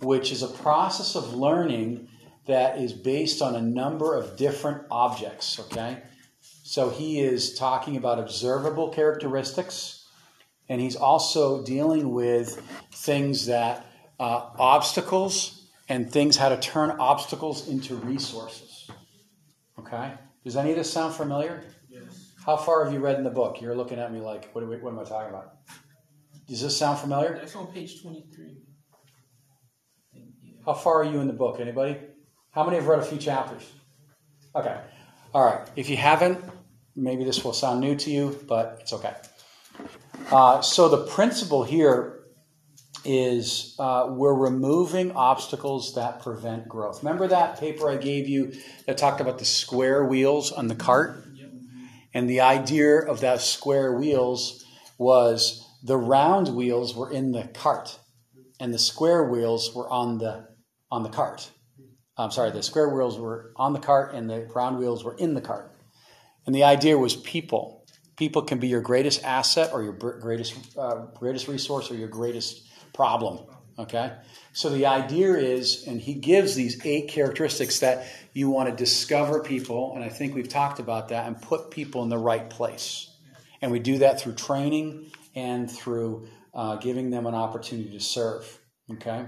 which is a process of learning that is based on a number of different objects. Okay, so he is talking about observable characteristics, and he's also dealing with things that uh, obstacles and things how to turn obstacles into resources. Okay? Does any of this sound familiar? Yes. How far have you read in the book? You're looking at me like, what, we, what am I talking about? Does this sound familiar? That's on page 23. How far are you in the book? Anybody? How many have read a few chapters? Okay. All right. If you haven't, maybe this will sound new to you, but it's okay. Uh, so the principle here is uh, we're removing obstacles that prevent growth. Remember that paper I gave you that talked about the square wheels on the cart? And the idea of that square wheels was the round wheels were in the cart, and the square wheels were on the on the cart. I'm sorry, the square wheels were on the cart, and the round wheels were in the cart. And the idea was people. People can be your greatest asset, or your greatest uh, greatest resource, or your greatest problem. Okay? So the idea is, and he gives these eight characteristics that you want to discover people, and I think we've talked about that, and put people in the right place. And we do that through training and through uh, giving them an opportunity to serve. Okay?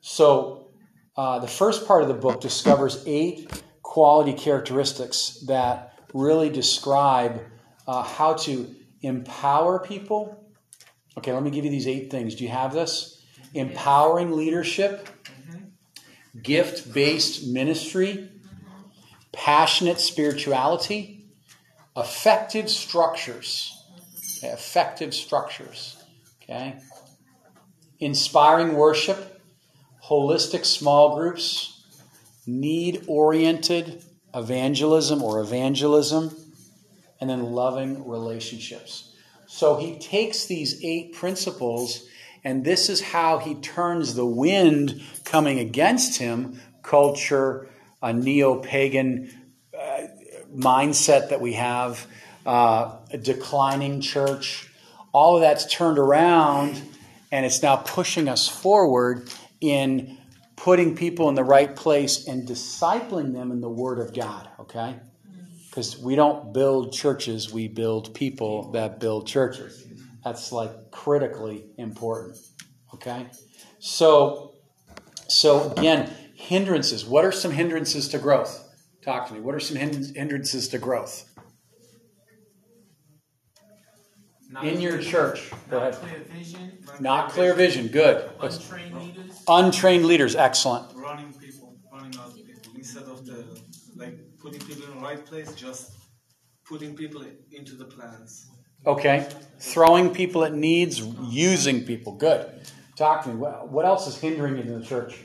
So uh, the first part of the book discovers eight quality characteristics that really describe uh, how to empower people Okay, let me give you these eight things. Do you have this? Empowering leadership, gift based ministry, passionate spirituality, effective structures. Okay, effective structures. Okay. Inspiring worship, holistic small groups, need oriented evangelism or evangelism, and then loving relationships. So he takes these eight principles, and this is how he turns the wind coming against him culture, a neo pagan uh, mindset that we have, uh, a declining church. All of that's turned around, and it's now pushing us forward in putting people in the right place and discipling them in the Word of God, okay? Because we don't build churches, we build people that build churches. That's like critically important. Okay? So so again, hindrances. What are some hindrances to growth? Talk to me. What are some hindrances to growth? Not in your church. Go ahead. Clear vision. Not clear vision. Good. Untrained leaders. Untrained leaders. Excellent. Running people, running out people instead of the like putting people in the right place, just putting people into the plans. Okay. Throwing people at needs, using people. Good. Talk to me. What else is hindering you in the church?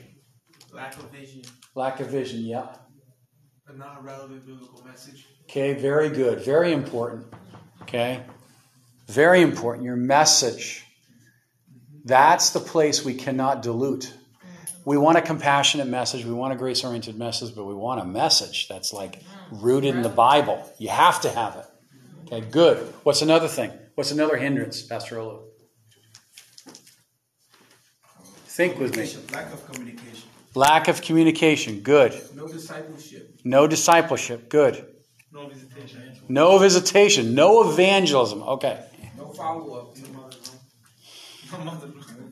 Lack of vision. Lack of vision, yeah. But not a non relevant biblical message. Okay, very good. Very important. Okay. Very important. Your message. That's the place we cannot dilute we want a compassionate message, we want a grace oriented message, but we want a message that's like rooted in the Bible. You have to have it. Okay, good. What's another thing? What's another hindrance, Pastor Olu? Think with me. Lack of communication. Lack of communication. Good. No discipleship. No discipleship. Good. No visitation. No visitation. No evangelism. Okay. No follow up. No mother. No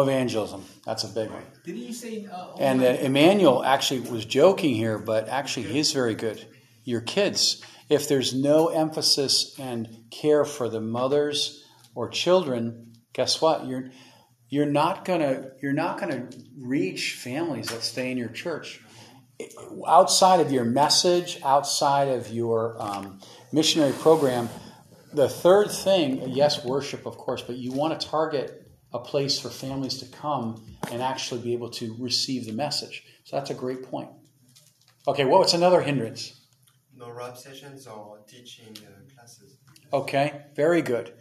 evangelism. That's a big one. Didn't you say? Uh, and uh, Emmanuel actually was joking here, but actually he's very good. Your kids, if there's no emphasis and care for the mothers or children, guess what? You're you're not gonna you're not gonna reach families that stay in your church. Outside of your message, outside of your um, missionary program, the third thing, yes, worship, of course, but you want to target a place for families to come and actually be able to receive the message. So that's a great point. Okay, well, what's another hindrance? No rap sessions or teaching uh, classes. Okay, very good.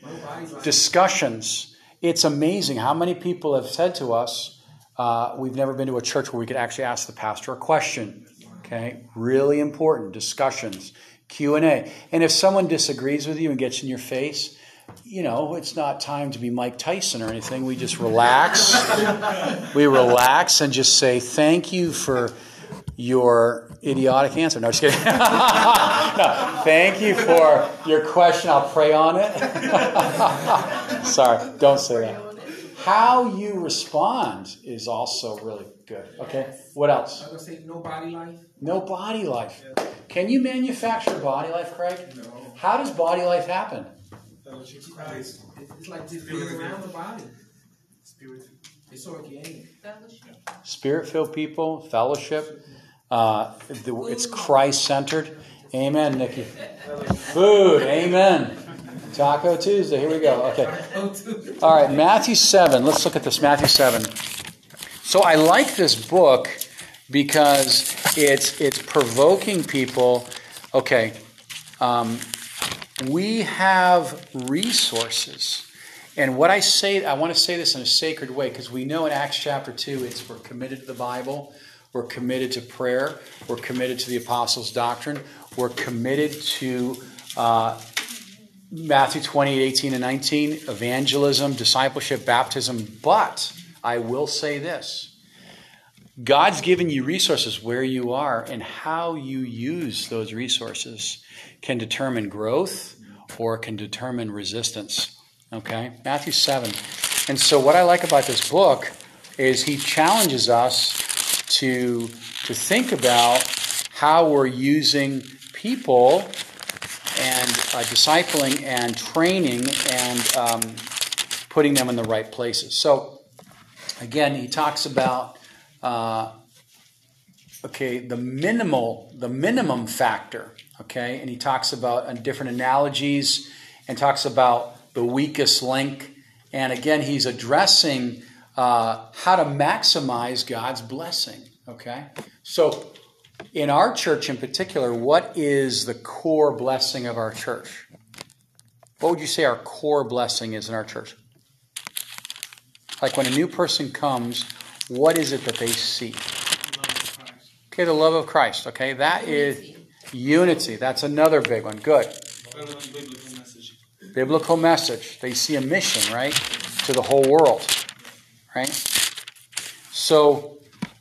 Discussions. It's amazing how many people have said to us, uh, we've never been to a church where we could actually ask the pastor a question. Okay, really important discussions, Q and A. And if someone disagrees with you and gets in your face, you know, it's not time to be Mike Tyson or anything. We just relax. we relax and just say, thank you for your idiotic answer. No, just kidding. no, thank you for your question. I'll pray on it. Sorry, don't say that. How you respond is also really good. Okay, what else? I gonna say no body life. No body life. Can you manufacture body life, Craig? No. How does body life happen? It's, it's like just being around the body. Spirit. It's organic. Spirit filled people, fellowship. Uh, Uh, it's Christ centered. Amen, Nikki. Food. Amen. Taco Tuesday. Here we go. Okay. All right, Matthew 7. Let's look at this. Matthew 7. So I like this book because it's it's provoking people. Okay, um, we have resources, and what I say, I want to say this in a sacred way because we know in Acts chapter two, it's we're committed to the Bible, we're committed to prayer, we're committed to the apostles' doctrine, we're committed to. Uh, Matthew 28, 18, and 19, evangelism, discipleship, baptism. But I will say this God's given you resources where you are, and how you use those resources can determine growth or can determine resistance. Okay? Matthew 7. And so, what I like about this book is he challenges us to, to think about how we're using people and uh, discipling and training and um, putting them in the right places. So, again, he talks about uh, okay the minimal the minimum factor. Okay, and he talks about uh, different analogies and talks about the weakest link. And again, he's addressing uh, how to maximize God's blessing. Okay, so in our church in particular, what is the core blessing of our church? What would you say our core blessing is in our church? Like when a new person comes, what is it that they see? Okay, the love of Christ. Okay, that is unity. That's another big one. Good. Biblical message. They see a mission, right? To the whole world, right? So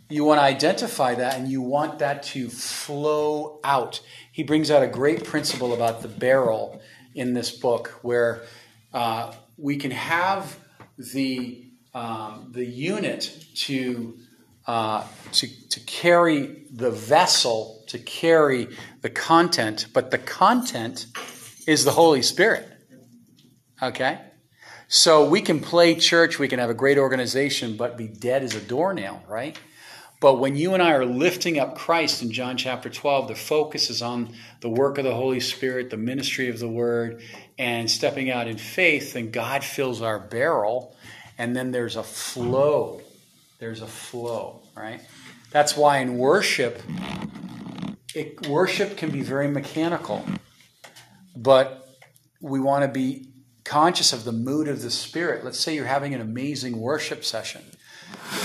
you want to identify that and you want that to flow out. He brings out a great principle about the barrel in this book where uh, we can have the, um, the unit to, uh, to, to carry the vessel, to carry the content, but the content is the Holy Spirit. Okay? So we can play church, we can have a great organization, but be dead as a doornail, right? But when you and I are lifting up Christ in John chapter 12, the focus is on the work of the Holy Spirit, the ministry of the Word, and stepping out in faith, and God fills our barrel, and then there's a flow. There's a flow, right? That's why in worship, it, worship can be very mechanical, but we want to be conscious of the mood of the Spirit. Let's say you're having an amazing worship session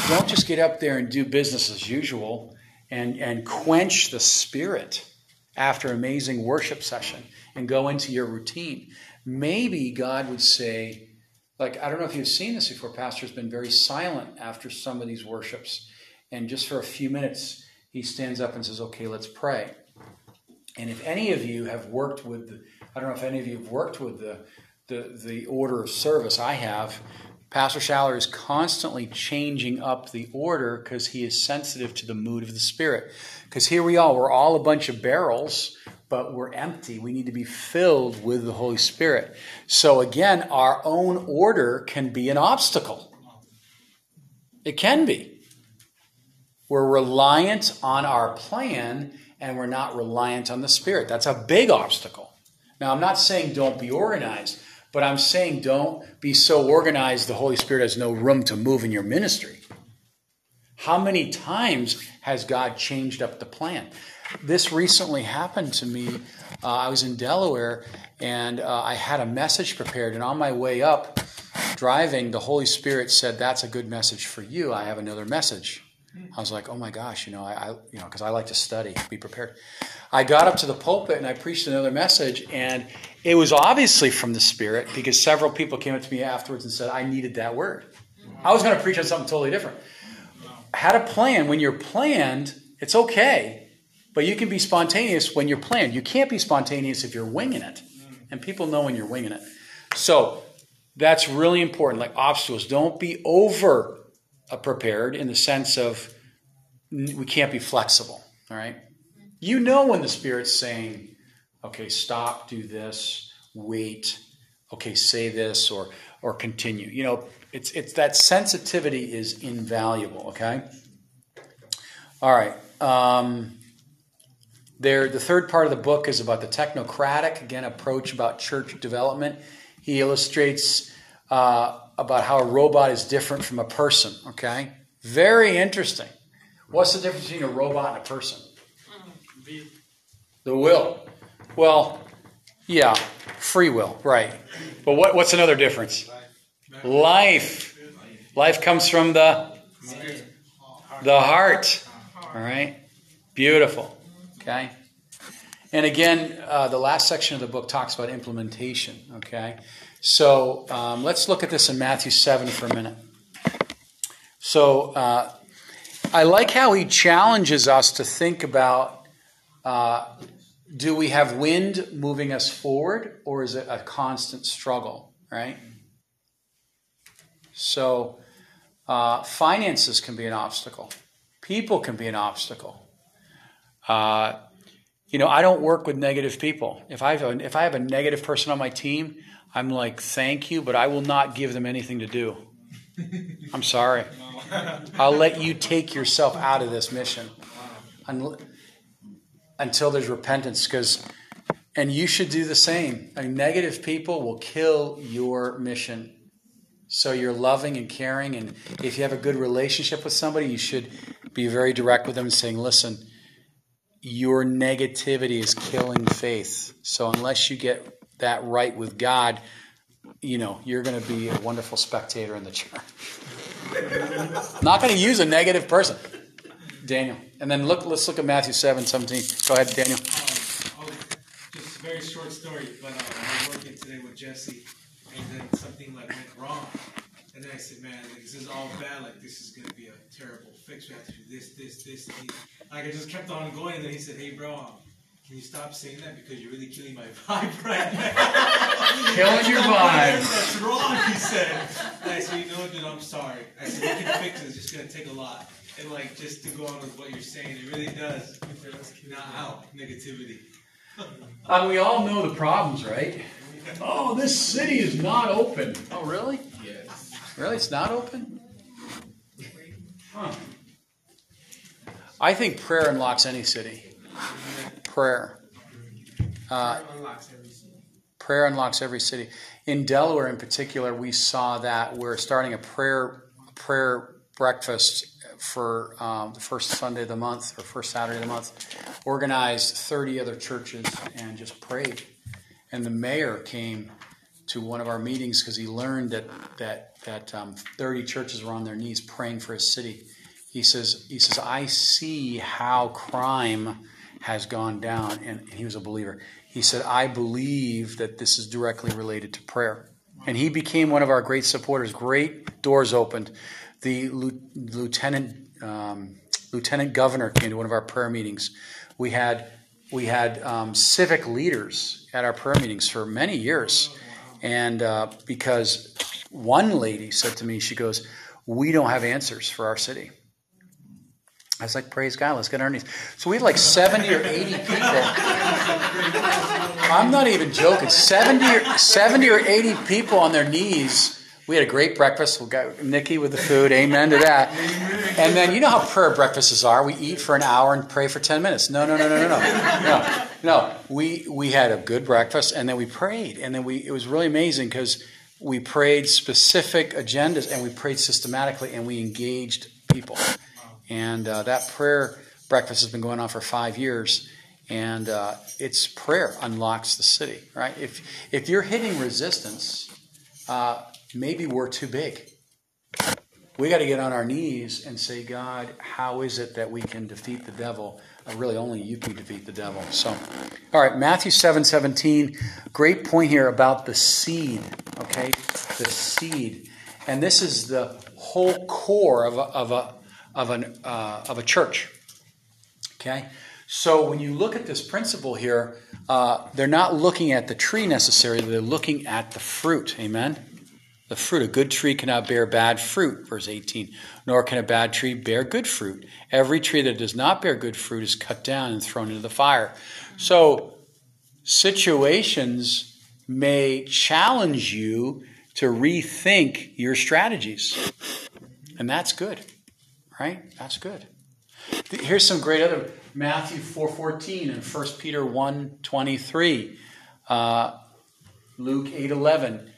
don't just get up there and do business as usual and, and quench the spirit after amazing worship session and go into your routine. Maybe God would say, like, I don't know if you've seen this before, Pastor's been very silent after some of these worships. And just for a few minutes, he stands up and says, Okay, let's pray. And if any of you have worked with, the, I don't know if any of you have worked with the, the, the order of service, I have. Pastor Schaller is constantly changing up the order because he is sensitive to the mood of the Spirit. Because here we are, we're all a bunch of barrels, but we're empty. We need to be filled with the Holy Spirit. So again, our own order can be an obstacle. It can be. We're reliant on our plan and we're not reliant on the Spirit. That's a big obstacle. Now, I'm not saying don't be organized. But I'm saying don't be so organized the Holy Spirit has no room to move in your ministry. How many times has God changed up the plan? This recently happened to me. Uh, I was in Delaware and uh, I had a message prepared, and on my way up, driving, the Holy Spirit said, "That's a good message for you. I have another message." Mm. I was like, "Oh my gosh, you know, I, I you know, because I like to study, be prepared." I got up to the pulpit and I preached another message, and it was obviously from the Spirit because several people came up to me afterwards and said, I needed that word. Mm. I was going to preach on something totally different. Had a plan. When you're planned, it's okay, but you can be spontaneous when you're planned. You can't be spontaneous if you're winging it. Mm. And people know when you're winging it. So that's really important. Like obstacles, don't be over prepared in the sense of we can't be flexible. All right. You know when the Spirit's saying, okay, stop, do this, wait, okay, say this, or or continue. You know, it's it's that sensitivity is invaluable. Okay. All right. Um, There, the third part of the book is about the technocratic, again, approach about church development. He illustrates uh, about how a robot is different from a person, okay? Very interesting. What's the difference between a robot and a person? The will. Well, yeah, free will, right. But what, what's another difference? Life. Life comes from the the heart. All right. Beautiful. Okay. And again, uh, the last section of the book talks about implementation. Okay. So um, let's look at this in Matthew 7 for a minute. So uh, I like how he challenges us to think about uh, do we have wind moving us forward or is it a constant struggle, right? So uh, finances can be an obstacle, people can be an obstacle. Uh, you know, I don't work with negative people. If I have a, if I have a negative person on my team, I'm like, thank you, but I will not give them anything to do. I'm sorry. I'll let you take yourself out of this mission until there's repentance, because, and you should do the same. I mean, negative people will kill your mission. So you're loving and caring, and if you have a good relationship with somebody, you should be very direct with them and saying, listen, your negativity is killing faith. So unless you get that right with God, you know, you're going to be a wonderful spectator in the church. Not going to use a negative person. Daniel. And then look, let's look at Matthew 7, 17. Go ahead, Daniel. Um, oh, just a very short story, but uh, I was working today with Jesse, and then something like went wrong. And then I said, man, like, this is all bad. Like, this is going to be a terrible fix. We have to do this, this, this. this. Like, I just kept on going. And then he said, hey, bro, um, can you stop saying that because you're really killing my vibe right now? killing your vibe. That's wrong, he said. And I said, you know what, dude, I'm sorry. I said, we can fix it. It's just going to take a lot. And, like, just to go on with what you're saying, it really does. Not out negativity. Um, we all know the problems, right? Oh, this city is not open. Oh, really? Yes. Really? It's not open? Huh. I think prayer unlocks any city. Prayer. Uh, prayer unlocks every city. In Delaware, in particular, we saw that we're starting a prayer prayer breakfast for um, the first Sunday of the month or first Saturday of the month. Organized 30 other churches and just prayed. And the mayor came to one of our meetings because he learned that that that um, 30 churches were on their knees praying for his city. He says he says I see how crime has gone down, and, he was a believer. He said I believe that this is directly related to prayer, and he became one of our great supporters. Great doors opened. The lieutenant um, lieutenant governor came to one of our prayer meetings. We had we had um, civic leaders at our prayer meetings for many years. And uh, because one lady said to me, she goes, We don't have answers for our city. I was like, Praise God, let's get our knees. So we had like 70 or 80 people. I'm not even joking. 70 or, 70 or 80 people on their knees. We had a great breakfast. We got Nikki with the food. Amen to that. And then you know how prayer breakfasts are. We eat for an hour and pray for 10 minutes. No, no, no, no, no, no. No, no. We, we had a good breakfast and then we prayed. And then we, it was really amazing because we prayed specific agendas and we prayed systematically and we engaged people. And uh, that prayer breakfast has been going on for five years. And uh, it's prayer unlocks the city, right? If, if you're hitting resistance, uh, maybe we're too big we got to get on our knees and say, God, how is it that we can defeat the devil? Uh, really, only you can defeat the devil. So, all right, Matthew 7 17. Great point here about the seed, okay? The seed. And this is the whole core of a, of a, of an, uh, of a church, okay? So, when you look at this principle here, uh, they're not looking at the tree necessarily, they're looking at the fruit. Amen? The fruit, a good tree cannot bear bad fruit, verse 18, nor can a bad tree bear good fruit. Every tree that does not bear good fruit is cut down and thrown into the fire. So, situations may challenge you to rethink your strategies. And that's good, right? That's good. Here's some great other Matthew 4:14 and 1 Peter 1:23, uh, Luke 8:11.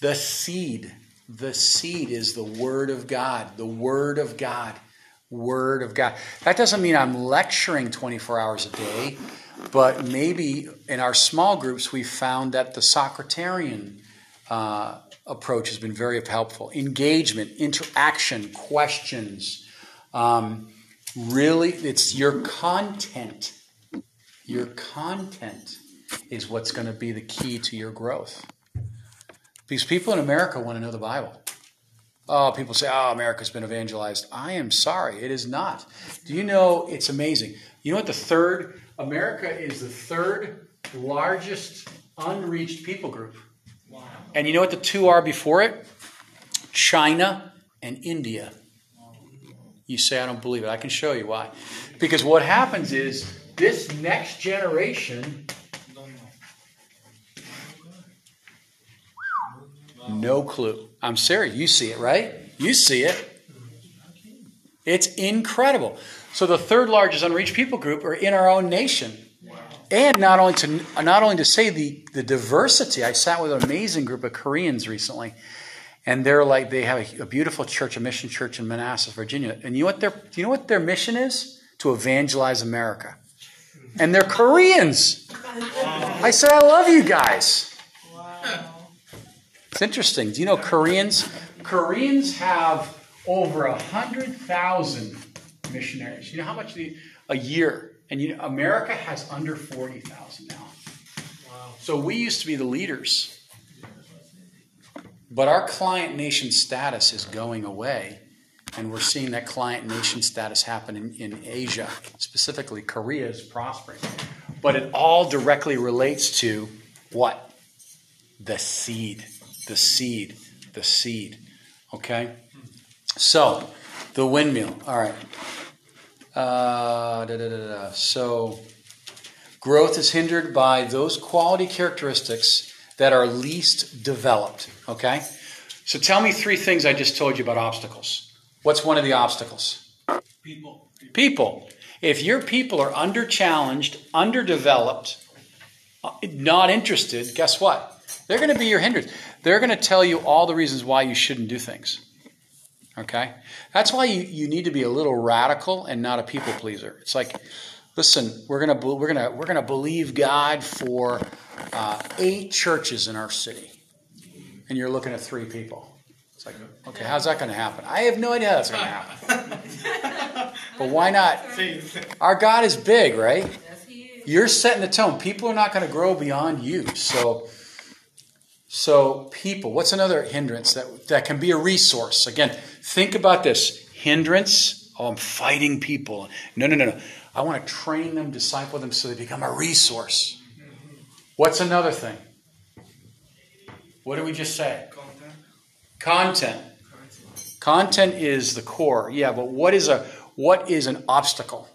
The seed, the seed is the word of God. The word of God. Word of God. That doesn't mean I'm lecturing 24 hours a day, but maybe in our small groups we found that the Socratarian uh, approach has been very helpful. Engagement, interaction, questions. Um, really, it's your content. Your content is what's going to be the key to your growth. Because people in America want to know the Bible. Oh, people say, oh, America's been evangelized. I am sorry, it is not. Do you know it's amazing? You know what the third, America is the third largest unreached people group. Wow. And you know what the two are before it? China and India. You say, I don't believe it. I can show you why. Because what happens is this next generation No clue. I'm serious. You see it, right? You see it. It's incredible. So the third largest unreached people group are in our own nation. And not only to not only to say the, the diversity, I sat with an amazing group of Koreans recently, and they're like they have a, a beautiful church, a mission church in Manassas, Virginia. And you know what their you know what their mission is? To evangelize America. And they're Koreans. I said, I love you guys. It's interesting. Do you know Koreans? Koreans have over a hundred thousand missionaries. You know how much the, a year? And you know, America has under forty thousand now. Wow. So we used to be the leaders, but our client nation status is going away, and we're seeing that client nation status happen in, in Asia, specifically Korea is prospering. But it all directly relates to what? The seed the seed, the seed. Okay? So, the windmill. All right. Uh, da, da, da, so, growth is hindered by those quality characteristics that are least developed. Okay? So, tell me three things I just told you about obstacles. What's one of the obstacles? People. People. If your people are under challenged, underdeveloped, uh, not interested, guess what? They're going to be your hindrance. They're going to tell you all the reasons why you shouldn't do things. Okay? That's why you, you need to be a little radical and not a people pleaser. It's like, listen, we're going to we're going to we're going to believe God for uh, eight churches in our city, and you're looking at three people. It's like, okay, how's that going to happen? I have no idea how that's going to happen. but why not? Our God is big, right? Yes, he is. You're setting the tone. People are not going to grow beyond you. So so, people, what's another hindrance that, that can be a resource? Again, think about this hindrance. Oh, I'm fighting people. No, no, no, no. I want to train them, disciple them so they become a resource. What's another thing? What did we just say? Content. Content. Content is the core. Yeah, but what is a what is an obstacle?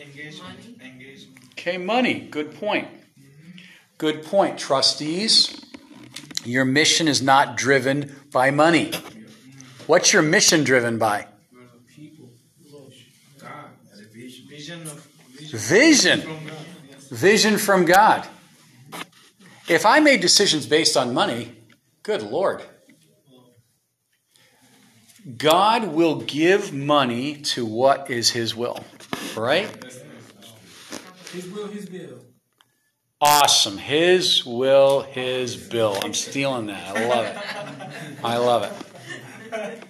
Engagement. Engagement. Okay, money. Good point. Mm-hmm. Good point. Trustees, your mission is not driven by money. Mm-hmm. What's your mission driven by? Vision. Vision from God. If I made decisions based on money, good Lord. God will give money to what is His will, right? His will, His bill. Awesome. His will, his bill. I'm stealing that. I love it. I love it.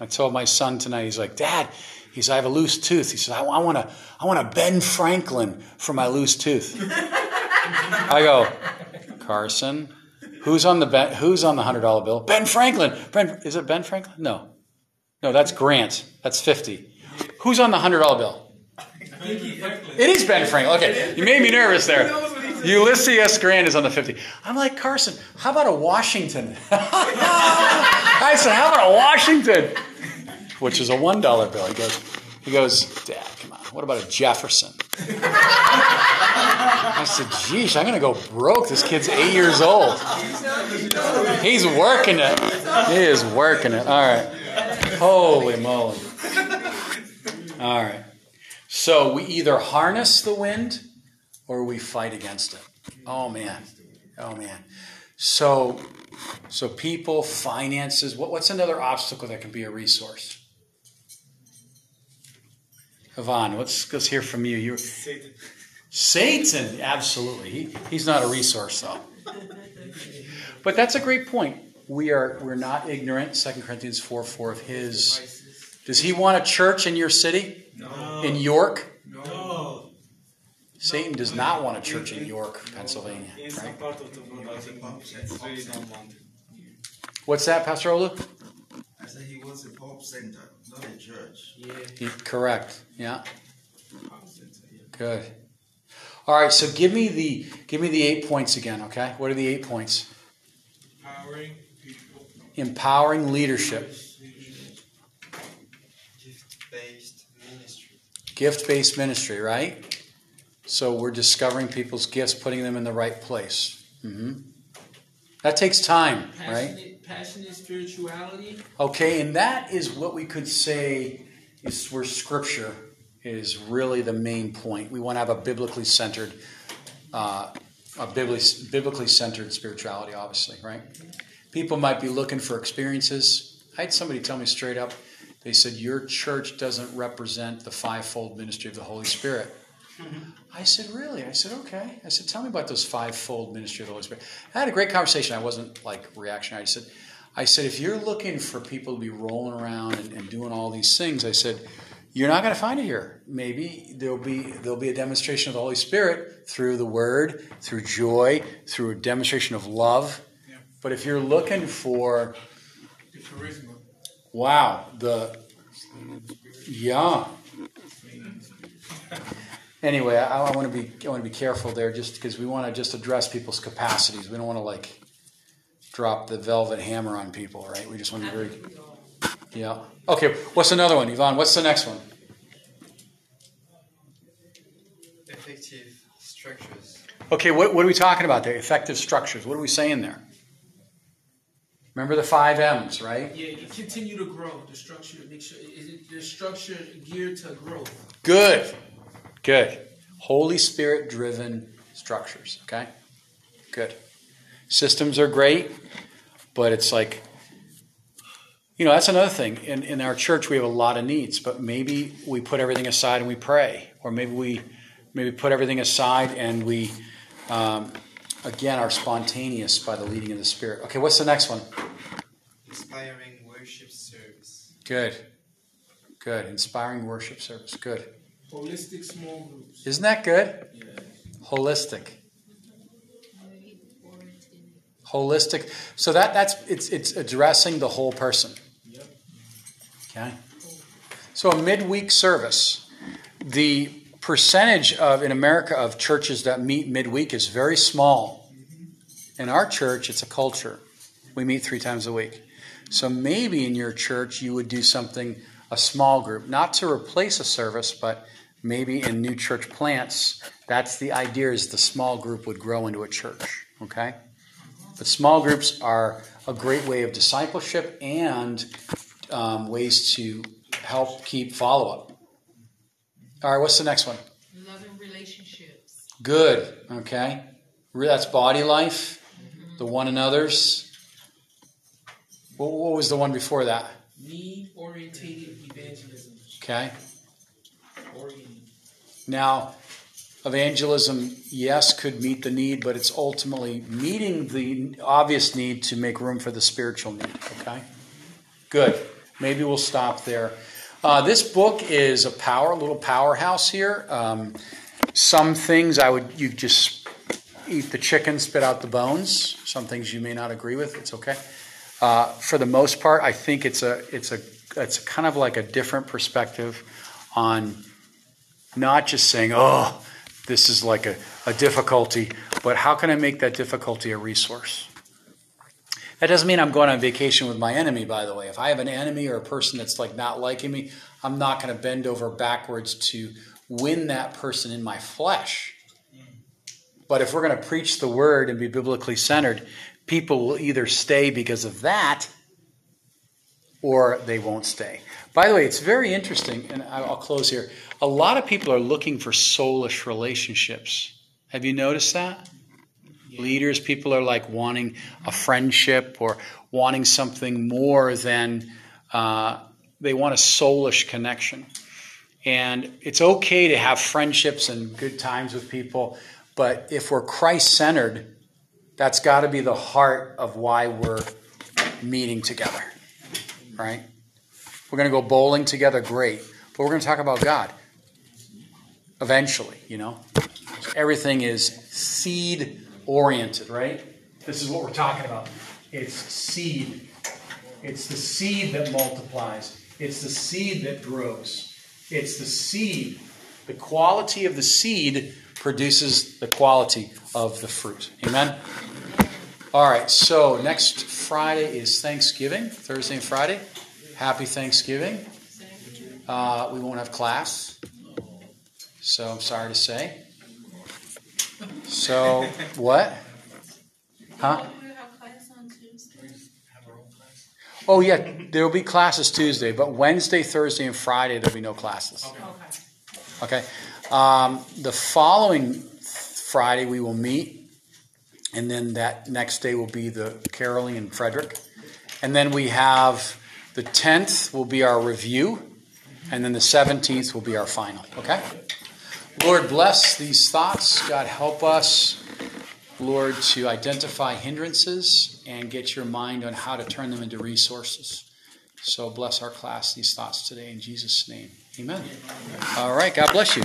I told my son tonight, he's like, Dad, he said, I have a loose tooth. He says, I, I want to I want a Ben Franklin for my loose tooth. I go, Carson, who's on the ben, who's on the hundred dollar bill? Ben Franklin. Ben, is it Ben Franklin? No. No, that's Grant. That's 50. Who's on the hundred dollar bill? It is Ben Franklin. Okay, you made me nervous there. Ulysses Grant is on the 50. I'm like, Carson, how about a Washington? I said, how about a Washington? Which is a $1 bill. He goes, he goes, Dad, come on. What about a Jefferson? I said, geez, I'm to go broke. This kid's eight years old. He's working it. He is working it. All right. Holy moly. All right. So we either harness the wind or we fight against it. Oh man. Oh man. So so people, finances, what, what's another obstacle that can be a resource? Yvonne, let's let's hear from you. You Satan. Satan, absolutely. He, he's not a resource though. But that's a great point. We are we're not ignorant, 2 Corinthians 4 4 of his. Does he want a church in your city? No. In York? No. No. Satan does not want a church in York, Pennsylvania, In some right? part of the world, I think it's really don't want. What's that, Pastor Olu? I said he wants a pop center, not a church. Yeah. He- Correct. Yeah. Pop center, yeah. Good. All right, so give me the give me the eight points again, okay? What are the eight points? Empowering people. Empowering leadership, Gift-based ministry. gift-based ministry, right? So we're discovering people's gifts, putting them in the right place. hmm That takes time, right? Passionate, spirituality. Okay, and that is what we could say is where Scripture is really the main point. We want to have a biblically centered, uh, a biblically, biblically centered spirituality, obviously, right? People might be looking for experiences. I had somebody tell me straight up, they said, Your church doesn't represent the fivefold ministry of the Holy Spirit. I said, Really? I said, Okay. I said, Tell me about those fivefold ministry of the Holy Spirit. I had a great conversation. I wasn't like reactionary. I said, I said, if you're looking for people to be rolling around and, and doing all these things, I said, you're not going to find it here. Maybe there'll be there'll be a demonstration of the Holy Spirit through the Word, through joy, through a demonstration of love. Yeah. But if you're looking for wow, the yeah. Anyway, I, I want to be I want to be careful there, just because we want to just address people's capacities. We don't want to like drop the velvet hammer on people, right? We just want to be very yeah. Okay, what's another one, Yvonne? What's the next one? Effective structures. Okay, what, what are we talking about there? Effective structures. What are we saying there? Remember the five M's, right? Yeah, you continue to grow. The structure, make sure is it the structure geared to growth. Good. Good. Holy Spirit driven structures, okay? Good. Systems are great, but it's like, you know, that's another thing. In, in our church, we have a lot of needs, but maybe we put everything aside and we pray, or maybe we maybe put everything aside and we, um, again, are spontaneous by the leading of the Spirit. Okay, what's the next one? Inspiring worship service. Good. Good. Inspiring worship service. Good. Holistic small groups. Isn't that good? Yeah. Holistic. Holistic. So that that's it's it's addressing the whole person. Yep. Okay. So a midweek service, the percentage of in America of churches that meet midweek is very small. Mm-hmm. In our church, it's a culture. We meet three times a week. So maybe in your church you would do something a small group, not to replace a service, but maybe in new church plants. That's the idea is the small group would grow into a church. Okay. But small groups are a great way of discipleship and um, ways to help keep follow up. All right, what's the next one? Loving relationships. Good. Okay. That's body life, the one another's. What, what was the one before that? Need orientated evangelism. Okay. Now, evangelism, yes, could meet the need, but it's ultimately meeting the obvious need to make room for the spiritual need. Okay? Good. Maybe we'll stop there. Uh, this book is a power, a little powerhouse here. Um, some things I would, you just eat the chicken, spit out the bones. Some things you may not agree with. It's okay. Uh, for the most part, I think it's a, it's a, it's kind of like a different perspective on not just saying, oh, this is like a, a difficulty, but how can I make that difficulty a resource? That doesn't mean I'm going on vacation with my enemy, by the way. If I have an enemy or a person that's like not liking me, I'm not going to bend over backwards to win that person in my flesh. But if we're going to preach the word and be biblically centered, people will either stay because of that or they won't stay. By the way, it's very interesting, and I'll close here. A lot of people are looking for soulish relationships. Have you noticed that? Leaders, people are like wanting a friendship or wanting something more than uh, they want a soulish connection. And it's okay to have friendships and good times with people, but if we're Christ centered, that's got to be the heart of why we're meeting together, right? We're going to go bowling together, great, but we're going to talk about God eventually, you know? Everything is seed oriented, right? This is what we're talking about. It's seed. It's the seed that multiplies. It's the seed that grows. It's the seed. The quality of the seed produces the quality of the fruit. Amen? All right, so next Friday is Thanksgiving, Thursday and Friday. Happy Thanksgiving. Uh, we won't have class, so I'm sorry to say. So, what? Huh? We have class on Tuesday. Oh, yeah, there will be classes Tuesday, but Wednesday, Thursday, and Friday, there'll be no classes. Okay. Okay. Um, the following Friday, we will meet, and then that next day will be the Caroling and Frederick. And then we have the 10th will be our review, and then the 17th will be our final. Okay? Lord, bless these thoughts. God, help us, Lord, to identify hindrances and get your mind on how to turn them into resources. So bless our class, these thoughts today in Jesus' name. Amen. All right. God bless you.